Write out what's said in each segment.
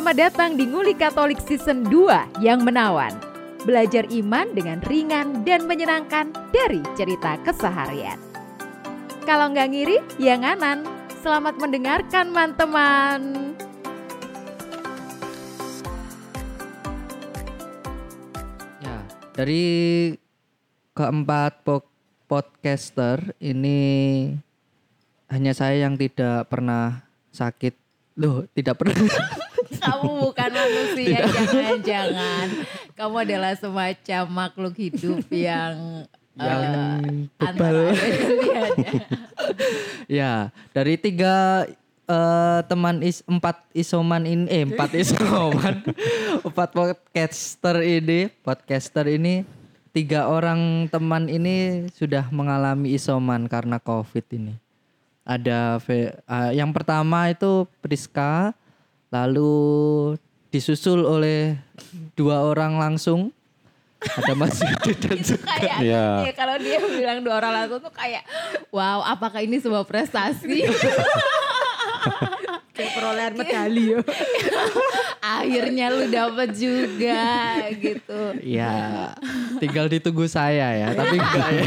Selamat datang di Nguli Katolik Season 2 yang menawan. Belajar iman dengan ringan dan menyenangkan dari cerita keseharian. Kalau nggak ngiri, ya nganan. Selamat mendengarkan, teman-teman. Ya, dari keempat po- podcaster ini hanya saya yang tidak pernah sakit. Loh, tidak pernah. Kamu bukan manusia, jangan-jangan. Kamu adalah semacam makhluk hidup yang Yang eh, bebal. ya, dari tiga eh, teman is empat isoman ini eh empat isoman empat podcaster ini podcaster ini tiga orang teman ini sudah mengalami isoman karena covid ini ada ah, yang pertama itu Priska lalu disusul oleh dua orang langsung ada Mas Yudi dan itu kayak Iya. ya kalau dia bilang dua orang langsung tuh kayak wow apakah ini sebuah prestasi Kayak perolehan medali ya. akhirnya lu dapet juga gitu Ya, tinggal ditunggu saya ya, tapi enggak ya.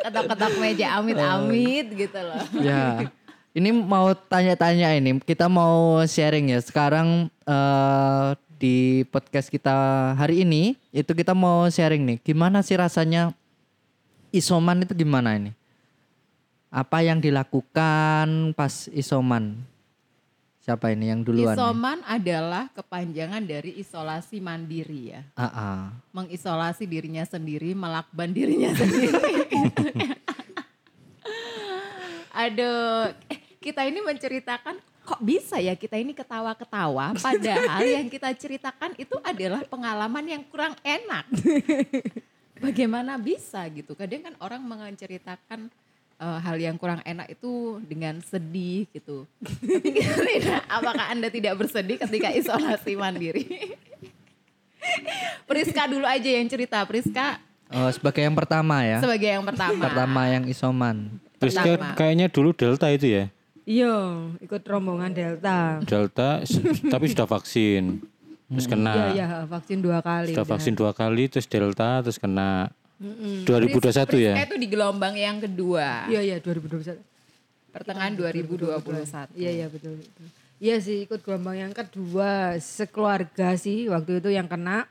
Ketok-ketok meja amit-amit gitu loh Ya, ini mau tanya-tanya ini, kita mau sharing ya. Sekarang eh, di podcast kita hari ini, itu kita mau sharing nih, gimana sih rasanya isoman itu gimana ini? Apa yang dilakukan pas isoman? Siapa ini yang duluan? nih? isoman adalah kepanjangan dari isolasi mandiri ya Ah, ah. mengisolasi dirinya sendiri, melakban dirinya sendiri. Aduh, eh, kita ini menceritakan kok bisa ya kita ini ketawa-ketawa padahal yang kita ceritakan itu adalah pengalaman yang kurang enak. Bagaimana bisa gitu? Kadang kan orang menceritakan eh, hal yang kurang enak itu dengan sedih gitu. Tapi. Apakah Anda tidak bersedih ketika isolasi mandiri? Priska dulu aja yang cerita. Priska Oh, sebagai yang pertama ya. sebagai yang pertama. Pertama yang isoman. Priska Pertama. kayaknya dulu Delta itu ya. Iya, ikut rombongan Delta. Delta tapi sudah vaksin. Terus kena. iya, vaksin dua kali. Sudah udah. vaksin dua kali terus Delta terus kena. Mm-mm. 2021 Priska ya. itu di gelombang yang kedua. Iya, iya, 2021. Pertengahan 2021. Iya, iya, betul, betul. Iya sih, ikut gelombang yang kedua. Sekeluarga sih waktu itu yang kena.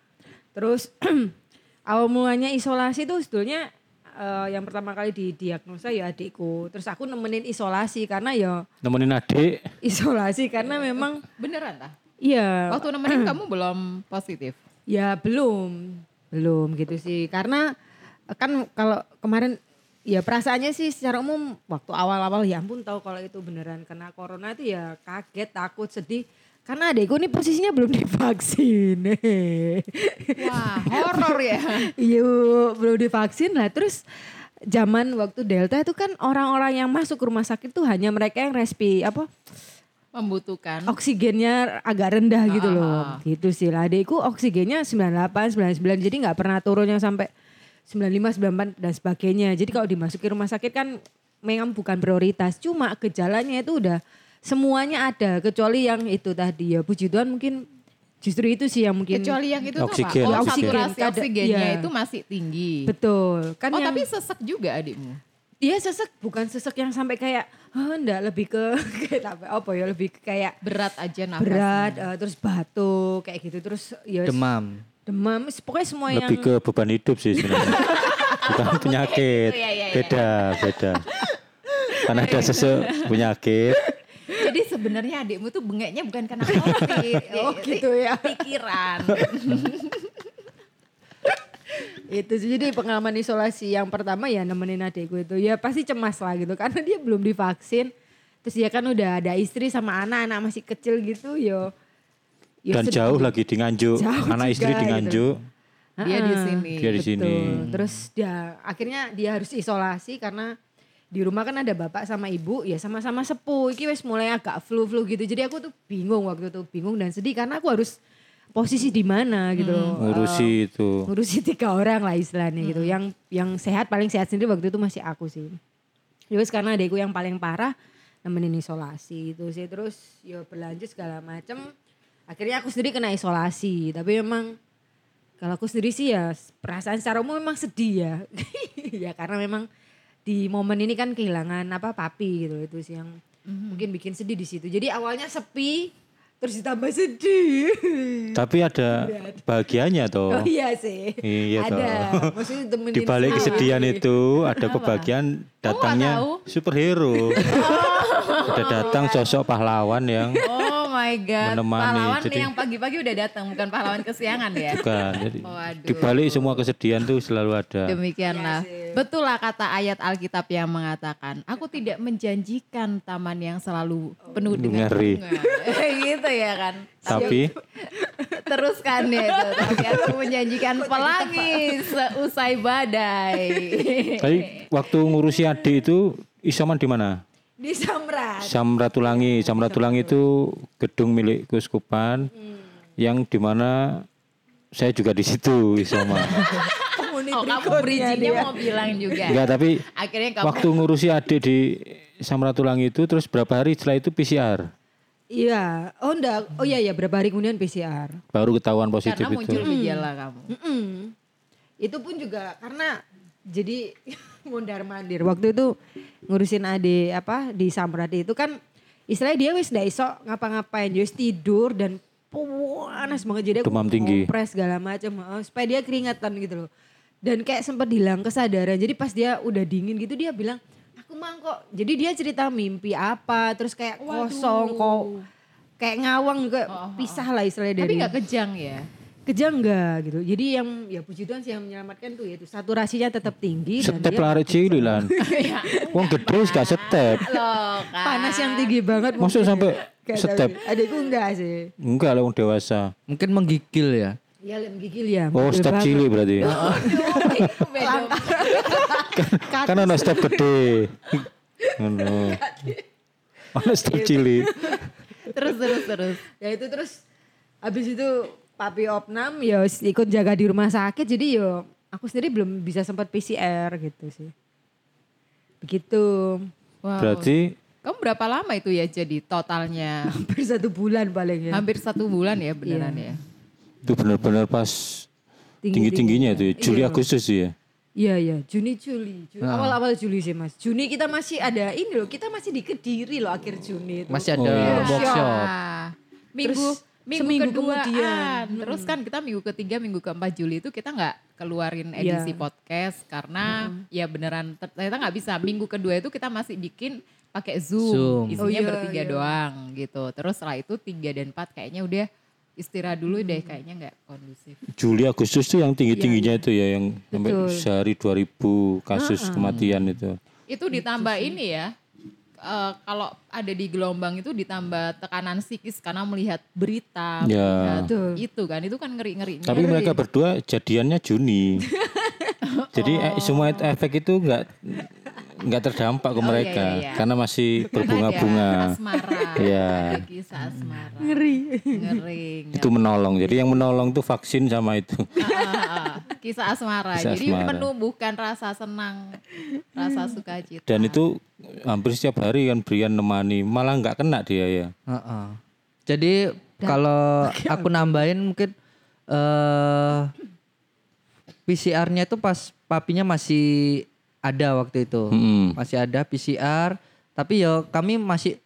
Terus awal mulanya isolasi itu sebetulnya eh, yang pertama kali didiagnosa ya adikku. Terus aku nemenin isolasi karena ya Nemenin adik. isolasi karena memang Beneran tah? iya Waktu nemenin kamu belum positif. Ya belum, belum gitu sih. Karena kan kalau kemarin ya perasaannya sih secara umum waktu awal-awal ya ampun tahu kalau itu beneran kena corona itu ya kaget, takut, sedih. Karena adekku ini posisinya belum divaksin. Wah, horor ya. Iya belum divaksin lah. Terus zaman waktu Delta itu kan orang-orang yang masuk ke rumah sakit tuh hanya mereka yang respi apa Membutuhkan. oksigennya agak rendah gitu Ah, loh. ah, ah. Gitu sih. Lah adekku oksigennya 98, 99 jadi nggak pernah turun yang sampai 95, 94 dan sebagainya. Jadi kalau dimasuki rumah sakit kan memang bukan prioritas. Cuma gejalanya itu udah semuanya ada kecuali yang itu tadi ya puji Tuhan mungkin justru itu sih yang mungkin Kecuali yang itu Oksigen, apa? Oh, oksigen. saturasi oksigennya iya. itu masih tinggi. betul. Kan Oh, yang tapi sesek juga adikmu. Iya sesek bukan sesek yang sampai kayak ah enggak lebih ke kayak apa, apa ya lebih ke kayak Berat aja nafasnya. berat eh, terus batuk kayak gitu terus ya Demam. Demam pokoknya semua yang Lebih ke beban hidup sih sebenarnya. Bukan penyakit. Iya, iya, iya. Beda, beda. Karena ada sesuatu penyakit. Jadi sebenarnya adikmu tuh bengeknya bukan karena covid. Oh, gitu ya. Pikiran. itu sih. jadi pengalaman isolasi yang pertama ya nemenin adekku itu ya pasti cemas lah gitu karena dia belum divaksin terus dia kan udah ada istri sama anak-anak masih kecil gitu yo ya Dan jauh lagi di Nganjuk. Jauh Anak juga istri di gitu. Nganjuk. Dia di sini. Dia di sini. Betul. Terus dia akhirnya dia harus isolasi karena di rumah kan ada bapak sama ibu ya sama-sama sepuh. Iki wes mulai agak flu-flu gitu. Jadi aku tuh bingung waktu itu bingung dan sedih karena aku harus posisi di mana gitu. Hmm, Ngurusi itu. ngurusi tiga orang lah istilahnya gitu. Hmm. Yang yang sehat paling sehat sendiri waktu itu masih aku sih. Terus karena adekku yang paling parah nemenin isolasi itu sih terus ya berlanjut segala macem. Akhirnya aku sendiri kena isolasi, tapi memang kalau aku sendiri sih ya perasaan secara umum memang sedih ya. ya karena memang di momen ini kan kehilangan apa papi gitu itu sih yang mungkin bikin sedih di situ. Jadi awalnya sepi terus ditambah sedih. Tapi ada bahagianya Oh toh. iya sih. Iya ada. toh. Maksudnya temenin Di balik sedih. kesedihan itu ada kebahagiaan datangnya superhero. Udah datang sosok pahlawan yang Oh my god. Menemani, Pahlawan jadi- yang pagi-pagi udah datang, bukan pahlawan kesiangan ya. bukan. Jadi Waduh. di balik semua kesedihan tuh selalu ada. Demikianlah. Betul lah kata ayat Alkitab yang mengatakan, aku tidak menjanjikan taman yang selalu penuh dengan Ngeri. bunga. gitu ya kan. Tapi Teruskan ya itu. Tapi aku menjanjikan pelangi seusai badai. tapi waktu ngurusi adik itu isoman di mana? Di Samrat. Samratulangi. Samratulangi itu gedung milik Kuskupan yang di mana saya juga di situ isoman. Oh kamu bridgingnya mau bilang juga. Enggak, tapi Akhirnya kamu waktu ngurusi adik di Samratulangi itu terus berapa hari setelah itu PCR Iya. Oh enggak. Oh iya ya berapa hari kemudian PCR. baru ketahuan positif karena itu. muncul gejala kamu. Mm-mm. Itu pun juga karena jadi mondar mandir. Waktu itu ngurusin ade apa di Samrat itu kan istilahnya dia wis ndak iso ngapa-ngapain, dia wis tidur dan panas banget jadi aku Demam tinggi. kompres segala macam oh, supaya dia keringetan gitu loh. Dan kayak sempat hilang kesadaran. Jadi pas dia udah dingin gitu dia bilang, "Aku mang kok." Jadi dia cerita mimpi apa, terus kayak kosong kok kayak ngawang juga pisah lah istilahnya Tapi dari nggak kejang ya. Kejang enggak gitu. Jadi yang ya puji Tuhan sih yang menyelamatkan tuh yaitu saturasinya tetap tinggi dan Step dia lari cilik lan. Iya. Wong gede gak step. Loh kan. panas yang tinggi banget. Maksud mungkin sampai ya. Kayak step. tadi. Adikku enggak sih. Enggak lah wong dewasa. Mungkin menggigil ya. Ya lem gigil ya. Oh, step banget. cilik berarti. Beda. kan ada step gede. Ngono. Ono step cilik. terus terus terus. Ya itu terus habis itu papi opnam ya ikut jaga di rumah sakit jadi yo aku sendiri belum bisa sempat PCR gitu sih. Begitu. Wow. Berarti kamu berapa lama itu ya jadi totalnya? Hampir satu bulan paling ya. Hampir satu bulan ya beneran ya. itu benar-benar pas tinggi-tingginya itu ya. Juli Agustus ya. Iya iya Juni Juli, Juli awal-awal Juli sih mas. Juni kita masih ada ini loh, kita masih di Kediri loh akhir Juni itu. Masih ada Oh, iya. workshop. Ah, minggu Terus minggu seminggu keduaan. kemudian. Terus kan kita minggu ketiga, minggu keempat Juli itu kita nggak keluarin Iya. edisi podcast karena ya beneran ter- ternyata nggak bisa. Minggu kedua itu kita masih bikin pakai Zoom, Zoom. isinya Oh iya, bertiga iya. doang gitu. Terus setelah itu tiga dan empat kayaknya udah istirahat dulu deh kayaknya nggak kondusif. Juli Agustus tuh yang tinggi-tingginya itu ya yang sampai sehari 2000 kasus kematian itu. Itu ditambah ini ya. Eh, kalau ada di gelombang itu ditambah tekanan psikis karena melihat berita, Ya. melihat itu kan, itu kan ngeri-ngerinya. Tapi mereka berdua jadiannya Juni. Jadi eh, semua itu efek itu enggak enggak terdampak ke Oh, iya, mereka iya, iya. karena masih berbunga-bunga. Iya. Asmara. Ngeri. Ngeri. Itu menolong. Jadi yang menolong tuh vaksin sama itu. Ah, ah, ah. Kisah asmara. Kisah Jadi asmara. menumbuhkan rasa senang, rasa sukacita. Dan itu hampir setiap hari kan Brian nemani, malah nggak kena dia ya. Heeh. Jadi kalau aku nambahin mungkin eh PCR-nya itu pas papinya masih ada waktu itu. Mm-mm. Masih ada PCR, tapi ya kami masih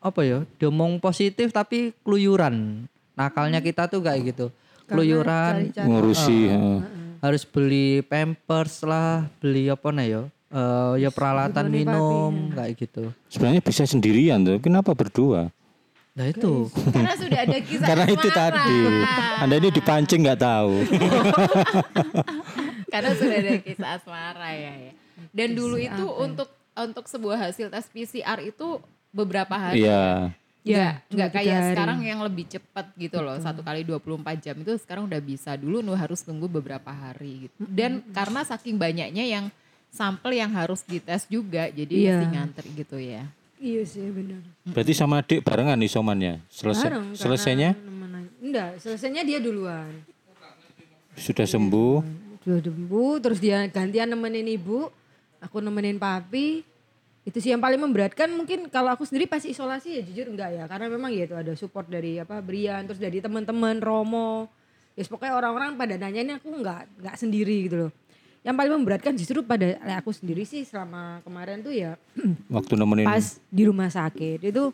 apa ya, domong positif tapi keluyuran. Nakalnya kita tuh kayak gitu. Keluyuran Ngurusi. heeh. harus beli pampers lah, beli apa nah ya? Eh, ya peralatan minum kayak gitu. Sebenarnya bisa sendirian tuh. Kenapa berdua? Nah itu. Karena sudah ada kisah Karena itu tadi. Anda ini dipancing nggak tahu. Karena sudah ada kisah asmara ya. ya. Dan dulu itu untuk untuk sebuah hasil tes PCR itu beberapa hari. Iya. Ya, dua, nggak tiga kayak hari. sekarang yang lebih cepat gitu loh. Satu kali 24 jam itu sekarang udah bisa. Dulu nu harus tunggu beberapa hari gitu. Dan karena saking banyaknya yang sampel yang harus dites juga, jadi Iya. mesti ngantri gitu ya. Iya sih benar. Berarti sama adik barengan isomannya. Selesai Bareng, selesainya Enggak, selesainya dia duluan. sudah sembuh. Dua dembu, terus dia gantian nemenin ibu, aku nemenin papi. itu sih yang paling memberatkan. Mungkin kalau aku sendiri pas isolasi ya jujur enggak ya karena memang ya itu ada support dari apa Brian terus dari teman-teman Romo. Ya pokoknya orang-orang pada nanya ini aku enggak enggak sendiri gitu loh. Yang paling memberatkan justru pada aku sendiri sih selama kemarin tuh ya Waktu nemenin pas di rumah sakit. Itu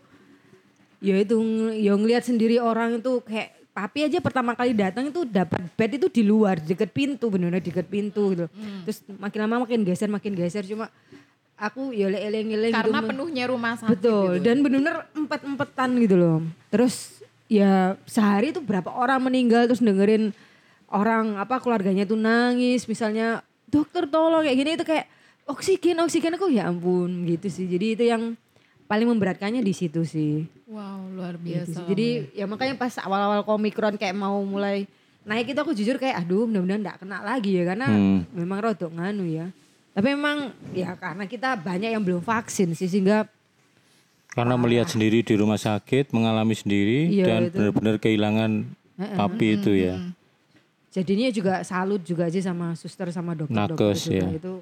ya itu ng- ya ngelihat sendiri orang itu kayak papi aja pertama kali datang itu dapat bed itu di luar deket pintu benar-benar deket pintu gitu. Terus makin lama makin geser makin geser. Cuma aku ya eleng-eleng gitu. Karena penuhnya rumah sakit betul gitu. dan benar-benar empat-empatan gitu loh. Terus ya sehari itu berapa orang meninggal terus dengerin orang apa keluarganya tuh nangis. Misalnya dokter tolong kayak gini itu kayak oksigen oksigen. Aku ya ampun gitu sih. Jadi itu yang paling memberatkannya di situ sih Wow, luar Gitu biasa. sih. jadi ya makanya pas awal-awal komikron kayak mau mulai naik itu aku jujur kayak aduh mudah-mudahan enggak kena lagi ya karena Hmm. memang rodok nganu ya tapi memang ya karena kita banyak yang belum vaksin sih sehingga karena melihat sendiri di rumah sakit, mengalami sendiri Iya, dan benar-benar kehilangan papi itu ya. jadinya juga salut juga sih sama suster sama dokter-dokter Nakes, itu. ya. itu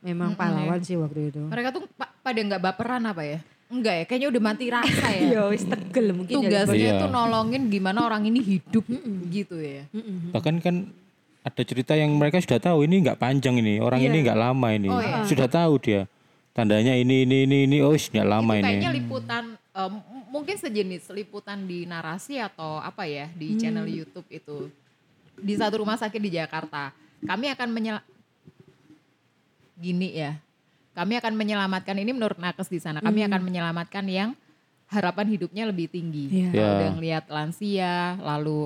memang pahlawan sih waktu itu Mereka tuh pa- pada nggak baperan apa ya? Enggak ya, kayaknya udah mati rasa ya. Iya wis tegel mungkin ya. Tugasnya Iya. tuh nolongin gimana orang ini hidup gitu ya. Bahkan kan ada cerita yang mereka sudah tahu ini nggak panjang ini, orang ini nggak lama ini. Sudah tahu dia. Tandanya ini ini ini ini oh nggak lama Itu ini. kayaknya liputan em, mungkin sejenis liputan di narasi atau apa ya di channel YouTube itu di satu rumah sakit di Jakarta. Kami akan menyel gini ya. Kami akan menyelamatkan ini menurut nakes di sana. Kami akan menyelamatkan yang harapan hidupnya lebih tinggi. Iya. Kalau Ya. Udah ngelihat lansia, lalu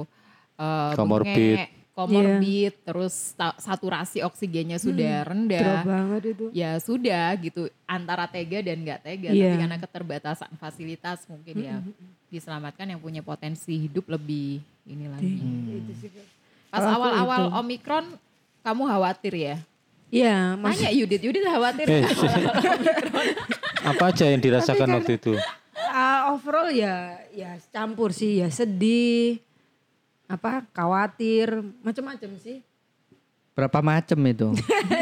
eh, Comorbid. bengek, comorbid, terus saturasi oksigennya sudah Drop rendah banget itu. ya sudah gitu antara tega dan nggak tega Iya. tapi karena keterbatasan fasilitas mungkin ya diselamatkan yang punya potensi hidup lebih ini lagi Itu sih. pas awal-awal omikron kamu khawatir ya Iya, Mas. tanya Yudit Yudit khawatir Eh, nggak? Apa aja yang dirasakan waktu itu? Ah, overall ya ya campur sih ya sedih apa khawatir macam-macam sih Berapa macem itu?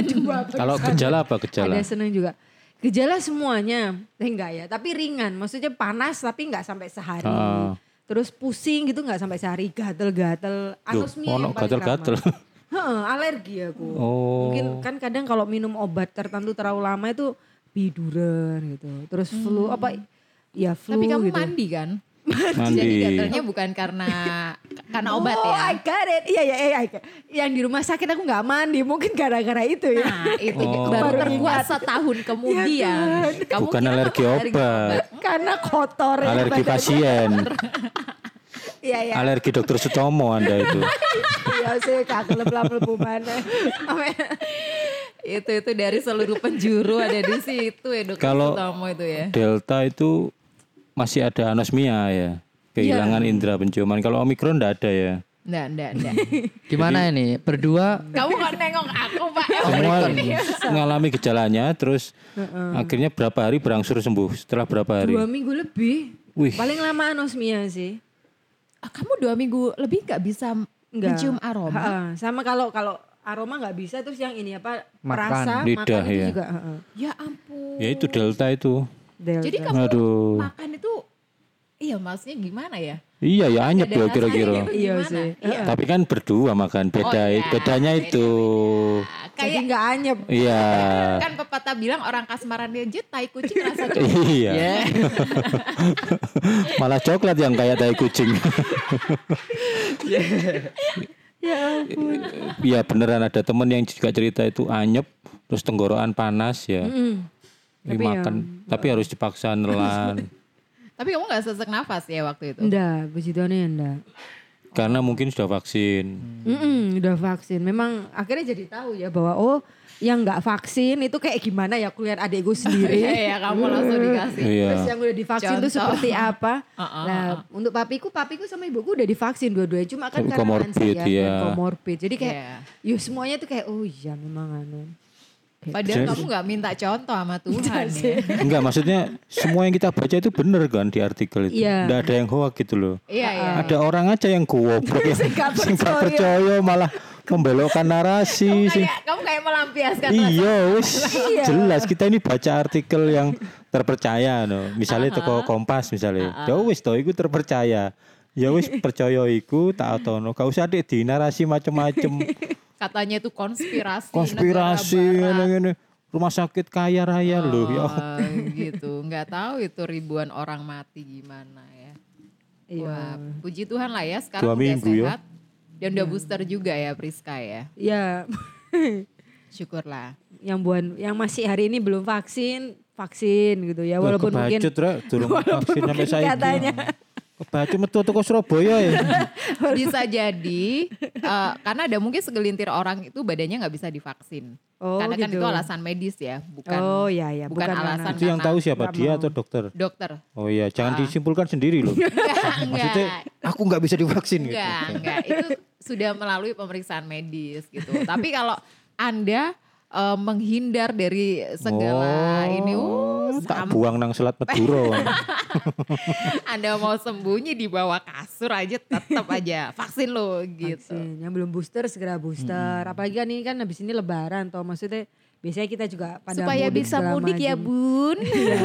Kalau gejala apa gejala? ada seneng juga gejala semuanya eh, enggak ya tapi ringan maksudnya panas tapi enggak sampai sehari Ah. terus pusing gitu enggak sampai sehari gatel-gatel anosmia ono yang paling gatel-gatel. Heeh, alergi aku Oh. mungkin kan kadang kalau minum obat tertentu terlalu lama itu biduran gitu terus flu apa ya flu tapi kamu gitu mandi kan jadi Mandi. gatalnya bukan karena karena obat oh, ya I got it. Iya, iya, iya. Yang di rumah sakit aku nggak mandi. Mungkin gara-gara itu ya. Nah itu Oh. baru terkuat setahun kemudian. Kamu Bukan alergi kamu obat. Karena kotor. ya Alergi pasien. Iya, iya. Alergi dokter Sutomo Anda itu. Iya sih, kak lebu mana. itu itu dari seluruh penjuru ada di situ ya dokter Kalau- Sutomo itu ya. Delta itu masih ada anosmia ya. Kehilangan indera penciuman. Kalau Omikron enggak ada ya. Enggak, enggak, enggak. Gimana ini? Berdua Kamu kok nengok aku pak? Semua mengalami gejalanya terus akhirnya berapa hari berangsur sembuh setelah berapa hari? Dua minggu lebih. Wih. Paling lama anosmia sih. Ah, Kamu dua minggu lebih nggak bisa Enggak. mencium aroma? Ha-ha. Sama kalau kalau aroma nggak bisa terus yang ini apa Makan. perasa Lidah, makan itu ya. juga. Ya ampun. Ya itu Delta itu. Delta. Jadi kamu Aduh. makan itu, iya maksudnya gimana ya? Iya ya anyep ya kira-kira. Iya sih. Iya. Tapi kan berdua makan beda Oh, iya. bedanya Beda, itu. Jadi Kayak nggak anyep. Iya. kan pepatah bilang orang kasmaran legit tai kucing rasa coklat. Iya. Malah coklat yang kayak tai kucing. Ya ampun. Iya beneran ada temen yang juga cerita itu anyep terus tenggorokan panas ya. Mm. Tapi ya- Dimakan tapi harus dipaksa nelan. Tapi kamu nggak sesek nafas ya waktu itu? Enggak, puji Tuhan ya enggak. Karena mungkin sudah vaksin. Mm-mm, udah vaksin. Memang akhirnya jadi tahu ya bahwa oh yang nggak vaksin itu kayak gimana ya aku lihat adikku sendiri. Iya, ya, kamu langsung dikasih. Iya. Terus yang udah divaksin itu seperti apa? Uh-uh, Nah, untuk papiku, papiku sama ibuku udah divaksin dua-duanya. Cuma kan karena comorbid, lansia iya. dan comorbid. Jadi kayak, Iya. yo semuanya tuh kayak, oh iya memang anu. Padahal Jadi- kamu nggak minta contoh sama Tuhan ya. Enggak maksudnya semua yang kita baca itu bener kan di artikel itu. Iya. Enggak ada yang hoax gitu loh. Iya, iya. Ada orang aja yang goblok yang Sing sing percaya. percaya malah membelokkan narasi sih. Kayak kamu kayak melampiaskan Iya, wis jelas kita ini baca artikel yang terpercaya no. Misalnya teko Kompas misalnya. Ya wis to iku terpercaya. Ya wis percaya iku tak otono. Gak usah dek di narasi macem-macem. katanya itu konspirasi Konspirasi ngene-ngene. Rumah sakit kaya raya loh ya. Oh, gitu nggak tahu itu ribuan orang mati gimana ya Iya. Wah, puji Tuhan lah ya sekarang Dua udah minggu ya. sehat dan udah booster juga ya Priska ya Ya, syukurlah yang buan yang masih hari ini belum vaksin, vaksin gitu ya walaupun mungkin kebacut rek durung vaksin sampai mungkin katanya. Kebacut metu teko Surabaya ya. bisa jadi eh, karena ada mungkin segelintir orang itu badannya nggak bisa divaksin Oh, karena kan gitu. itu alasan medis ya bukan oh ya ya bukan bukan, alasan. Itu yang tahu siapa dia mau. atau dokter? dokter Oh iya, Ah. jangan disimpulkan sendiri loh. enggak Maksudnya aku nggak bisa divaksin gitu. Enggak, enggak. Itu sudah melalui pemeriksaan medis gitu. Tapi kalau Anda eh, menghindar dari segala ini, uh, tak sam- buang nang selat Madura. Anda mau sembunyi di bawah kasur aja tetap aja vaksin lo gitu. Vaksin. Yang belum booster segera booster. Apalagi kan ini kan habis ini lebaran toh maksudnya biasanya kita juga pada Supaya mudik bisa mudik ya bun. Iya.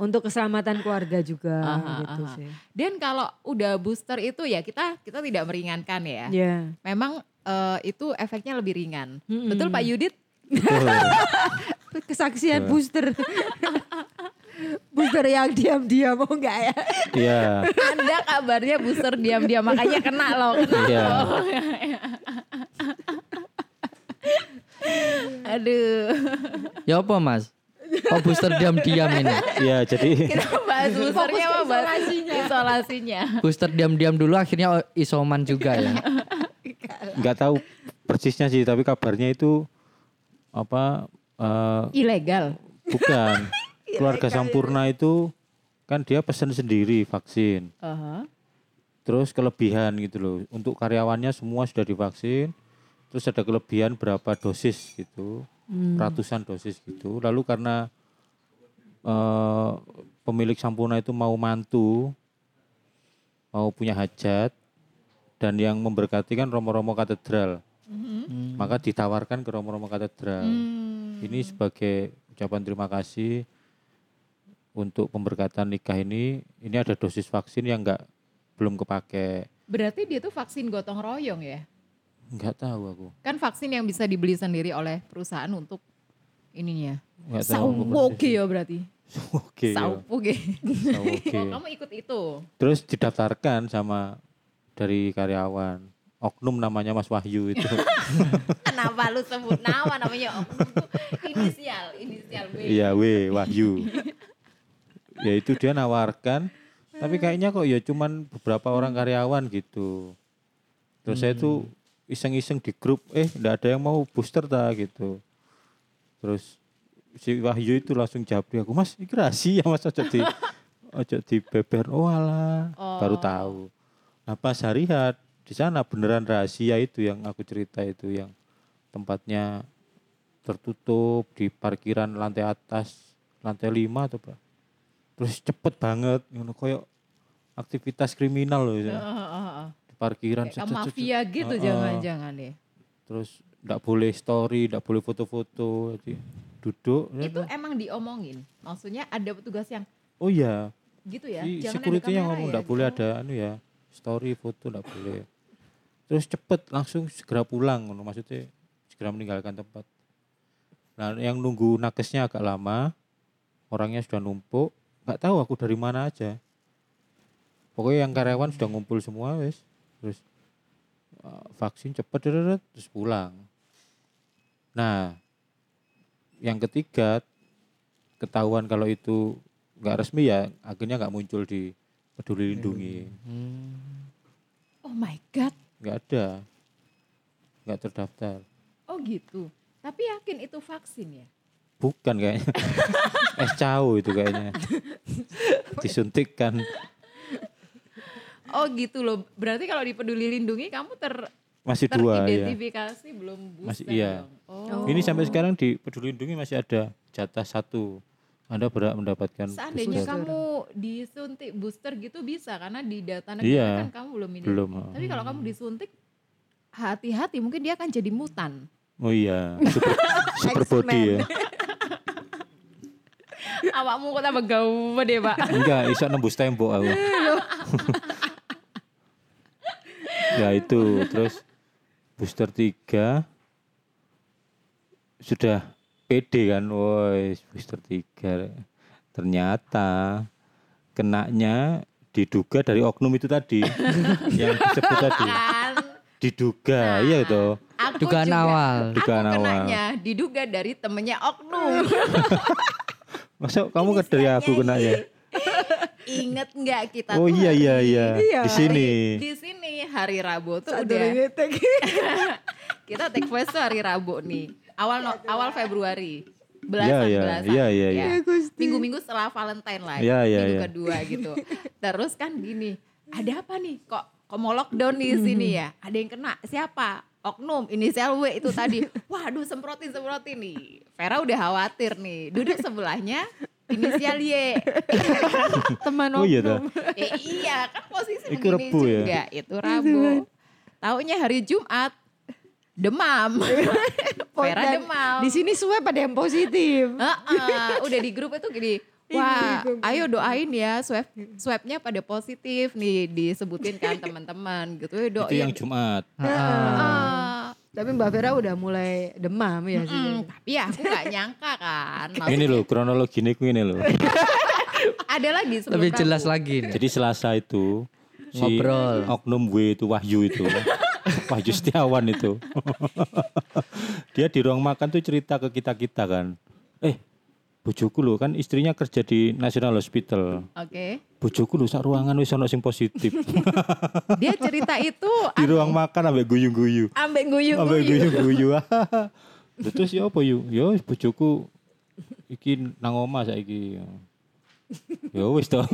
Untuk keselamatan keluarga juga Aha, gitu aha. sih. Dan kalau udah booster itu ya kita kita tidak meringankan ya. Ya. Memang eh, itu efeknya lebih ringan. Mm-mm. Betul Pak Yudit? Kesaksian booster. booster yang diam-diam mau enggak ya? Iya. Anda kabarnya booster diam-diam makanya kena loh. Kena Iya. loh. Aduh. Ya apa mas? Oh booster diam-diam ini. Iya, jadi Kita bahas boosternya apa bahas isolasinya. Booster diam-diam dulu akhirnya isoman juga ya. Nggak tahu persisnya sih, tapi kabarnya itu apa eh, Ilegal. bukan keluarga Sampurna itu kan dia pesan sendiri vaksin. Aha. Terus kelebihan gitu loh. Untuk karyawannya semua sudah divaksin. Terus ada kelebihan berapa dosis gitu. Ratusan dosis gitu. Lalu karena eh, pemilik Sampurna itu mau mantu, mau punya hajat dan yang memberkati kan Romo-Romo Katedral. Maka ditawarkan ke Romo-Romo Katedral. Hmm. Ini sebagai ucapan terima kasih untuk pemberkatan nikah ini. Ini ada dosis vaksin yang enggak belum kepake. Berarti dia tuh vaksin gotong royong ya? Enggak tahu aku. Kan vaksin yang bisa dibeli sendiri oleh perusahaan untuk ininya. Enggak tahu. persis. ya berarti. Oke. Saupoge. Oke. Oh kamu ikut itu? Terus didaftarkan sama dari karyawan. Oknum namanya Mas Wahyu itu. Kenapa lu sebut nama namanya oknum inisial, inisial W. Iya, W Wahyu. ya itu dia nawarkan. Tapi kayaknya kok ya cuman beberapa orang karyawan gitu. Terus saya tuh iseng-iseng di grup, eh enggak ada yang mau booster ta gitu. Terus si Wahyu itu langsung jawab dia, aku mas ini rahasia mas aja di aja di beber oh alah baru tahu pas hari hat di sana beneran rahasia itu yang aku cerita itu yang tempatnya tertutup di parkiran lantai atas lantai lima atau apa terus cepet banget ngono koyo aktivitas kriminal loh ya. di parkiran Kayak cet, cet. mafia gitu Heeh. jangan-jangan ya. terus enggak boleh story enggak boleh foto-foto jadi duduk Itu emang diomongin. Maksudnya ada petugas yang oh iya gitu ya. si Jangan security ada yang ngomong ya, enggak gitu. boleh ada anu ya story foto enggak boleh. Terus cepet langsung segera pulang maksudnya segera meninggalkan tempat. Nah yang nunggu nakesnya agak lama orangnya sudah numpuk nggak tahu aku dari mana aja. Pokoknya yang karyawan sudah ngumpul semua wes. Terus uh, vaksin cepet terus pulang. Nah yang ketiga ketahuan kalau itu nggak resmi ya akhirnya nggak muncul di peduli lindungi Oh my god. nggak ada nggak terdaftar Oh gitu. Tapi yakin itu vaksin ya? bukan kayaknya es cau itu kayaknya disuntikkan Oh gitu loh. Berarti kalau di Peduli Lindungi kamu ter masih dua ya belum booster Masih- iya. dong. Oh. ini sampai sekarang di peduli lindungi masih ada jatah satu anda berhak mendapatkan Seandainya booster. kamu disuntik booster gitu bisa karena di data negara Iya. kan kamu belum ini. belum. Tapi kalau kamu disuntik hati-hati mungkin dia akan jadi mutan. Oh iya, super, super body ya. Awakmu kok tambah gawe deh, Pak. Enggak, iso nembus tembok aku. ya itu, terus booster 3 sudah pede kan, woi booster 3. Ternyata kenanya diduga dari oknum itu tadi yang disebut tadi. Kan Diduga, iya toh. aku Dugaan juga, awal. Dugaan aku awal. kenanya diduga dari temennya oknum. Masa kamu ke dari aku kena ya? Ingat nggak kita Oh tuh iya iya iya. Iya. Di sini. Di sini hari Rabu tuh Saat udah kita take voice tuh hari Rabu nih. Awal no- awal Februari. Iya Belasan iya belasan. iya iya iya. Ya. Minggu-minggu setelah Valentine lah. Iya, iya, minggu iya. kedua gitu. Terus kan gini, ada apa nih? Kok kok mau lockdown di sini ya? Ada yang kena. Siapa? Oknum, inisial W itu tadi. Waduh, semprotin semprotin nih. Vera udah khawatir nih. Duduk sebelahnya inisial Y. Teman Oh iya oknum. Eh, iya, kan posisi Iku begini Rebu ya? juga. Itu Rabu. Taunya hari Jumat demam. Vera Dan demam. Di sini swab ada yang positif. Heeh, udah di grup itu gini. Wah, ayo doain ya swab swabnya pada positif nih disebutin kan teman-teman gitu ya Itu doain. yang Jumat. Heeh. Tapi Mbak Vera udah mulai demam ya sih. Mm, tapi ya aku nggak nyangka kan. Ini Maksudnya loh kronologi ini ini loh. ada lagi Lebih jelas lagi nih. Jadi Selasa itu si Ngobrol. oknum W itu Wahyu itu. Wahyu Setiawan itu. Dia di ruang makan tuh cerita ke kita-kita kan. Eh, bojoku loh kan istrinya kerja di National Hospital. Oke. Bojoku loh sak ruangan wis ono sing positif. Dia cerita itu di ruang makan ambek guyu-guyu. ambek guyu Ambek guyu. guyu-guyu. Terus ya apa yuk? Ya wis bojoku iki nang omah saiki. Ya wis toh.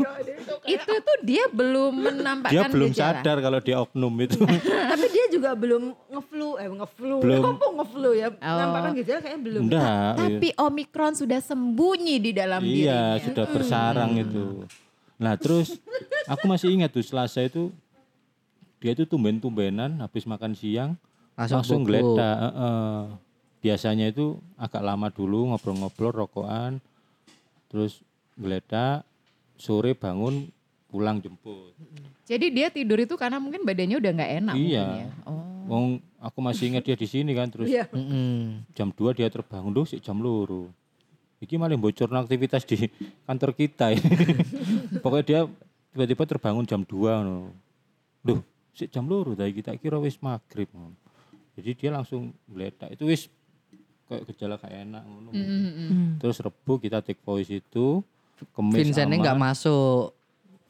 Itu tuh dia belum menampakkan Dia belum gejala. sadar kalau dia oknum itu. Tapi dia juga belum ngeflu, eh ngeflu. Belum. Apa ngeflu ya? Oh. Nampakkan gejala kayaknya belum. Enggak. Tapi Omikron sudah sembunyi di dalam Iya, dirinya. sudah bersarang itu. Nah, terus aku masih ingat tuh Selasa itu dia itu tumben-tumbenan habis makan siang Langsung langsung bobo. geledak. heeh. Biasanya itu agak lama dulu ngobrol-ngobrol rokokan. Terus geledak sore bangun pulang jemput. Jadi dia tidur itu karena mungkin badannya udah nggak enak Iya. mungkin ya. Oh. Wong aku masih ingat dia di sini kan terus Iya. Jam 2 dia terbangun tuh sik jam luru. Iki malah bocor aktivitas di kantor kita ini. Pokoknya dia tiba-tiba terbangun jam 2 no. Duh, sik jam luru tadi kita kira wis maghrib. ngono. Jadi dia langsung meledak. Itu wis kayak gejala kayak enak ngono. Mm. Hmm. Terus Rebu kita take voice itu. Kemis Vincentnya nggak masuk.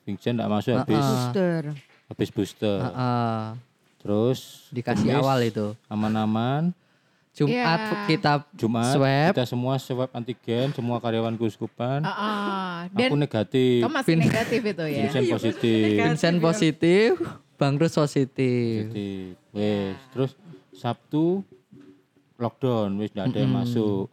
Vincent nggak masuk habis Heeh. Booster. habis booster. Heeh. Terus Dikasih Kemis awal itu. Aman-aman. Jumat Iya. kita Jumat Swab. kita semua swab antigen, semua karyawan keuskupan. Ah, ah. Dan Aku negatif. kamu masih negatif itu ya. Vincent positif. Vincent positif, Bang Rus positif. Positif. Wes, terus Sabtu lockdown, wis nggak ada yang masuk.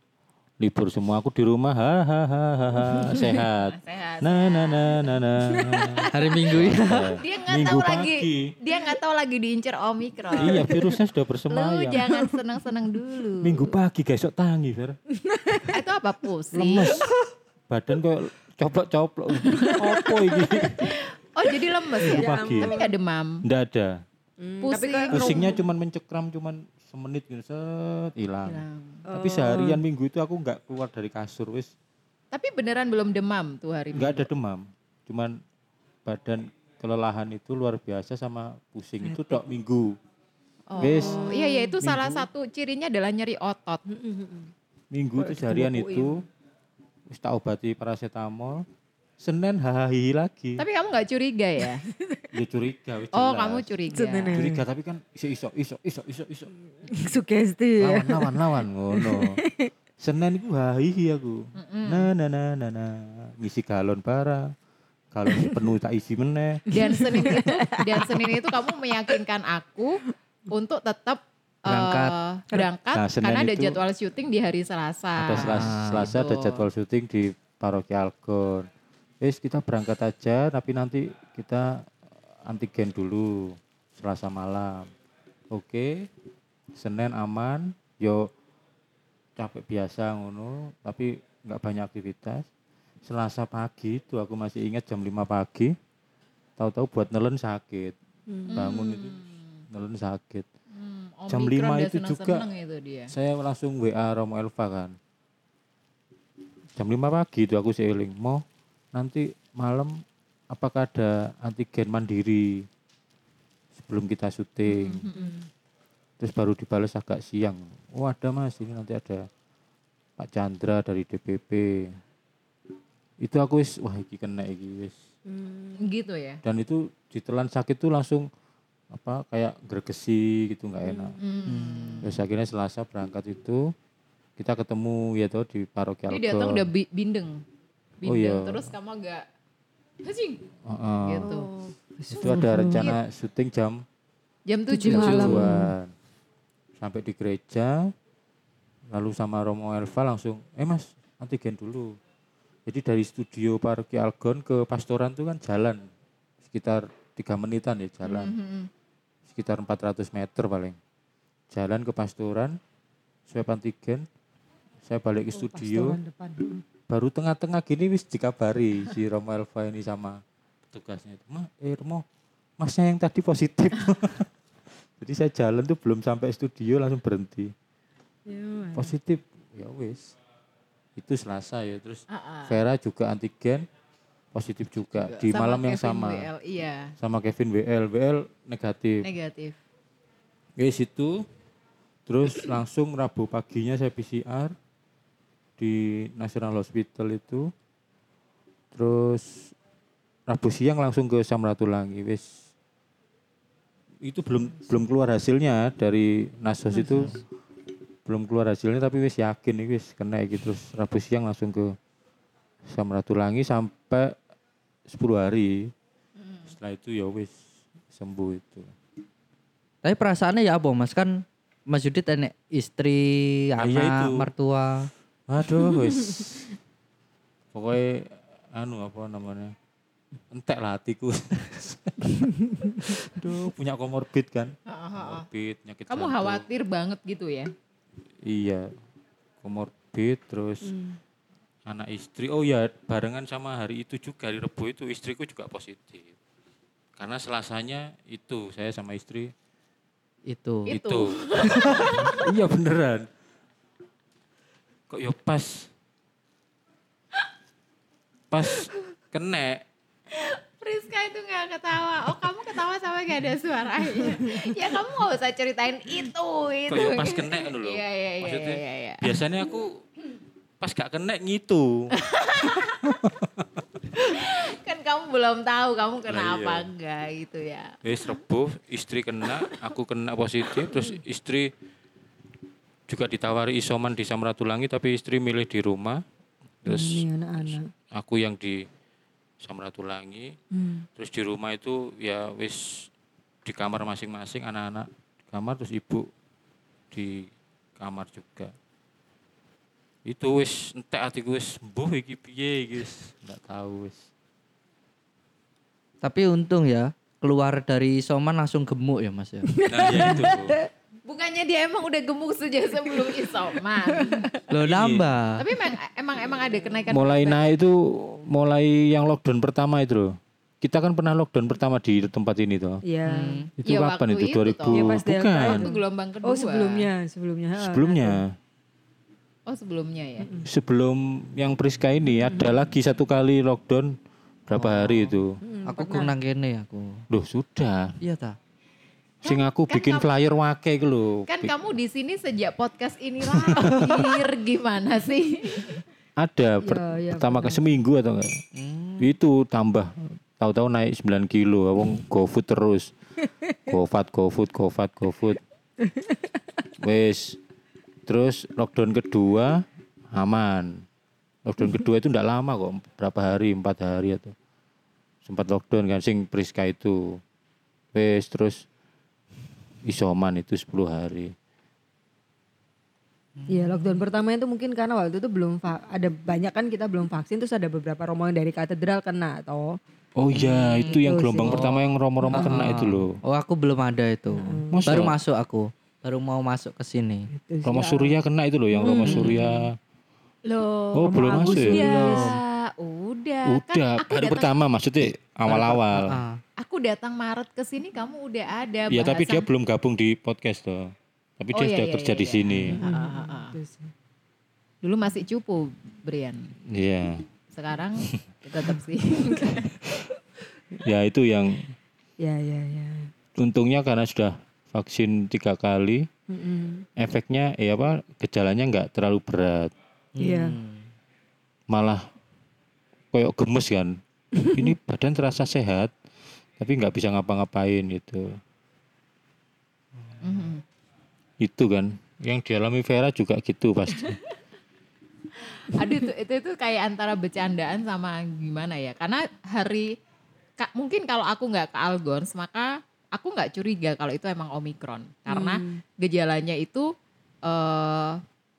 Libur semua aku di rumah, ha ha ha ha, ha. sehat. Sehat. Nah nah nah nah nah. Hari Minggu ya. Dia nggak Minggu tahu pagi. lagi. Dia nggak tahu lagi diincar Omikron. Iya, virusnya sudah Lu bersemayam. jangan senang-senang dulu. Minggu pagi guys, sok tangi, Fer. itu apa pusing? Lemes. Badan kok coplok-coplok. Apa iki? Oh jadi lemes ya? Minggu pagi. Tapi nggak demam. Nggak ada. Pusing. Pusingnya cuman mencekram cuman semenit gitu set hilang. Tapi seharian minggu itu aku nggak keluar dari kasur wis. Tapi beneran belum demam tuh hari nggak ada demam cuman badan kelelahan itu luar biasa sama pusing itu tok minggu Oh, Wis. iya iya itu salah satu cirinya adalah nyeri otot. minggu itu seharian itu wis tak obati paracetamol senin hahaha lagi Tapi kamu nggak curiga ya? ya curiga wis Oh jelas. kamu curiga. Senin. curiga tapi kan iso iso iso iso iso iso Sugesti ya. lawan lawan lawan ngono senin itu hahihi aku nah nah nah nah nah ngisi galon barang galon penuh tak isi meneh Dan Senin itu dan Senin itu kamu meyakinkan aku untuk tetap Berangkat. berangkat Nah, Senin karena ada itu- jadwal syuting di hari Selasa. ada selasa, selasa ada gitu. jadwal syuting di paroki Algon. Wes kita berangkat aja tapi nanti kita antigen dulu selasa malam. oke. Senin aman, yo capek biasa ngono, tapi nggak banyak aktivitas. Selasa pagi itu aku masih ingat jam 5 pagi. Tahu-tahu buat nelen sakit. Bangun itu nelen sakit. Hmm, Jam Omikron lima udah itu juga- itu dia. Saya langsung WA Romo Elva kan. Jam 5 pagi itu aku seiling, mau nanti malam apakah ada antigen mandiri sebelum kita syuting. Terus baru dibalas agak siang. Oh ada mas, ini nanti ada Pak Chandra dari DPP. Itu aku wis, wah iki kena iki wis. Gitu ya. Dan itu ditelan sakit tuh langsung apa kayak gregesi gitu nggak enak. Hmm. Terus akhirnya Selasa berangkat itu kita ketemu ya tuh di paroki Dia Algon. datang udah bi- bindeng. Oh, iya. terus kamu agak hacing Heeh. gitu. Itu ada rencana syuting jam Jam 7 Tujuh malam. tujuan. Sampai di gereja lalu sama Romo Elva langsung eh Mas antigen dulu. Jadi dari studio paroki Algon ke pastoran tuh kan jalan sekitar tiga menitan ya jalan. Mhm. Sekitar 400 meter paling. Jalan ke pastoran, swab antigen, saya balik ke studio. Pastoran depan. Baru tengah-tengah gini wis dikabari si Romo Elva ini sama petugasnya itu. Mah eh Romo masnya yang tadi positif. Jadi saya jalan tuh belum sampai studio langsung berhenti. Ya, positif. Ya wis. Itu Selasa ya terus Ah, ah. Vera juga antigen positif juga. Di Sama malam yang Kevin sama. WL, iya, sama Kevin WL WL negatif. Negatif. Guys itu terus langsung Rabu paginya saya PCR di National Hospital itu. Terus Rabu siang langsung ke Samratulangi wis. Itu belum belum keluar hasilnya dari Nasos itu belum keluar hasilnya tapi wis yakin nih wis kena iki terus Rabu siang langsung ke Samratulangi sampai 10 hari. Setelah itu ya wis sembuh itu. Tapi perasaannya ya apa Mas kan Mas Yudit enek istri, Ah, iya anak, itu. mertua. Aduh, wis. Pokoknya anu apa namanya? Entek lah hatiku. Duh, punya komorbid kan? Komorbid, penyakit Kamu jantung. khawatir banget gitu ya? Iya. Komorbid terus anak istri. Oh ya, barengan sama hari itu juga hari Rebo itu istriku juga positif. Karena selasanya itu saya sama istri Itu. Itu. itu. iya beneran. Kok ya pas pas kena Priska itu nggak ketawa. Oh kamu ketawa sama gak ada suaranya. ya kamu nggak usah ceritain itu itu. kok ya pas kena kan loh. Iya iya iya Maksudnya iya. iya. biasanya aku pas gak kena ngitu. Kan kamu belum tahu kamu kena Lah, iya. enggak gitu ya. Wis rebo, istri kena, aku kena positif, terus istri juga ditawari isoman di Samratulangi tapi istri milih di rumah. Terus Ini anak-anak. aku yang di Samratulangi, Hmm. terus di rumah itu ya wis di kamar masing-masing anak-anak di kamar terus ibu di kamar juga. Itu wis entek hatiku wis mbuh iki piye iki wis ndak tahu wis. Tapi untung ya keluar dari isoman langsung gemuk ya Mas ya. Nah ya itu. Bukannya dia emang udah gemuk sejak sebelum isoman. Lo nambah. Tapi emang emang emang ada kenaikan mulai naik itu mulai yang lockdown pertama itu loh. Kita kan pernah lockdown pertama di tempat ini toh. Iya. Itu Ya, kapan itu? itu 2000 toh. Ya, pas bukan. waktu gelombang kedua. Oh sebelumnya, sebelumnya. ha, Sebelumnya. Oh sebelumnya ya. Sebelum yang Priska ini ada lagi satu kali lockdown berapa hari itu. Hmm, aku kurang kene aku. Loh sudah. Iya ta. Sing aku kan bikin kamu- flyer wake iku lho. Kan kamu di sini sejak podcast ini lahir gimana sih? Ada per- Iya, iya, pertama ke seminggu atau enggak? Itu tambah tahu-tahu naik 9 kilo, wong GoFood terus. GoFat, GoFood, GoFat, GoFood. Wes. Terus lockdown kedua aman. Lockdown kedua itu enggak lama kok, berapa hari, empat hari atau sempat lockdown kan sing Priska itu. Wes terus isoman itu 10 hari. Iya lockdown pertama itu mungkin karena waktu itu belum ada banyak kan kita belum vaksin terus ada beberapa rombongan dari katedral kena atau Oh iya, itu yang gelombang sih. pertama yang romo-romo kena itu loh. Oh aku belum ada itu. Masa? Baru masuk aku. Baru mau masuk ke sini. Romo Surya kena itu loh, yang Romo Surya. Loh. Oh, belum masuk ya? Ya, udah. Kan Udah, aku hari pertama maksudnya awal-awal. Ah. Aku datang Maret ke sini kamu udah ada Iya, tapi dia belum gabung di podcast tuh. Tapi Oh, dia iya, sudah iya, kerja iya, di iya. sini. Ha, ha, ha, ha. Itu sih. Dulu masih cupu, Brian. Iya. Sekarang tetap sih. Ya itu yang Ya ya ya. untungnya karena sudah vaksin tiga kali, Mm-mm. efeknya ya apa gejalanya nggak terlalu berat, Iya. malah koyok gemes kan. Ini badan terasa sehat, tapi nggak bisa ngapa-ngapain gitu. Mhm. Itu kan yang dialami Vera juga gitu pasti. Aduh itu, itu itu kayak antara bercandaan sama gimana ya? Karena hari ka- mungkin kalau aku nggak ke Algons maka aku nggak curiga kalau itu emang Omikron karena gejalanya itu eh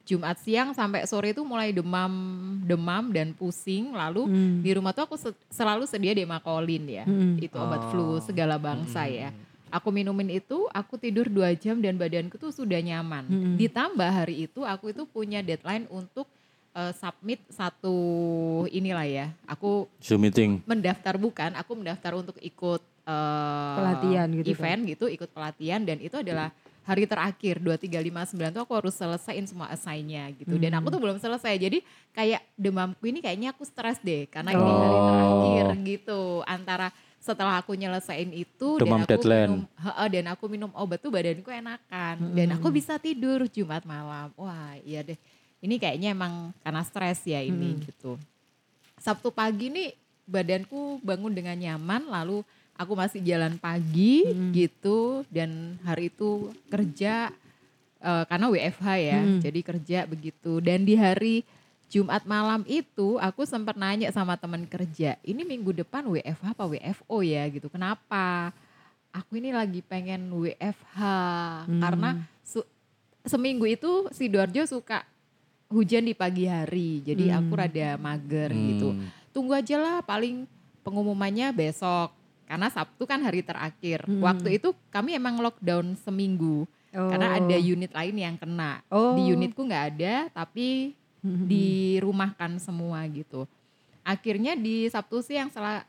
Jumat siang sampai sore itu mulai demam, demam dan pusing. Lalu Hmm. di rumah tuh aku se- selalu sedia Demakolin ya, Hmm. itu obat flu segala bangsa ya. Aku minumin itu, aku tidur dua jam dan badanku tuh sudah nyaman. Hmm. Ditambah hari itu aku itu punya deadline untuk eh, submit satu inilah ya. Aku Zoom meeting. mendaftar bukan, aku mendaftar untuk ikut eh, Pelatihan gitu kan? event gitu, ikut pelatihan dan itu adalah hari terakhir 2 3 5 9 tuh aku harus selesaiin semua assign-nya gitu. Dan aku tuh belum selesai. Jadi kayak demamku ini kayaknya aku stres deh karena ini hari Oh. terakhir gitu. Antara setelah aku nyelesain itu Demam dan aku deadline. minum Heeh, dan aku minum obat tuh badanku enakan dan aku bisa tidur Jumat malam. Wah, iya deh. Ini kayaknya emang karena stres ya ini gitu. Sabtu pagi nih badanku bangun dengan nyaman lalu aku masih jalan pagi gitu dan hari itu kerja eh, karena WFH ya. Jadi kerja begitu dan di hari Jumat malam itu aku sempat nanya sama teman kerja, ini minggu depan WFH apa WFO ya gitu. Kenapa? Aku ini lagi pengen WFH karena su- seminggu itu si Dorjo suka hujan di pagi hari. Jadi aku rada mager gitu. Hmm. Tunggu aja lah paling pengumumannya besok. Karena Sabtu kan hari terakhir. Waktu itu kami emang lockdown seminggu. Karena Oh. ada unit lain yang kena. Oh. Di unitku nggak ada, tapi dirumahkan semua gitu. Akhirnya di Sabtu siang setelah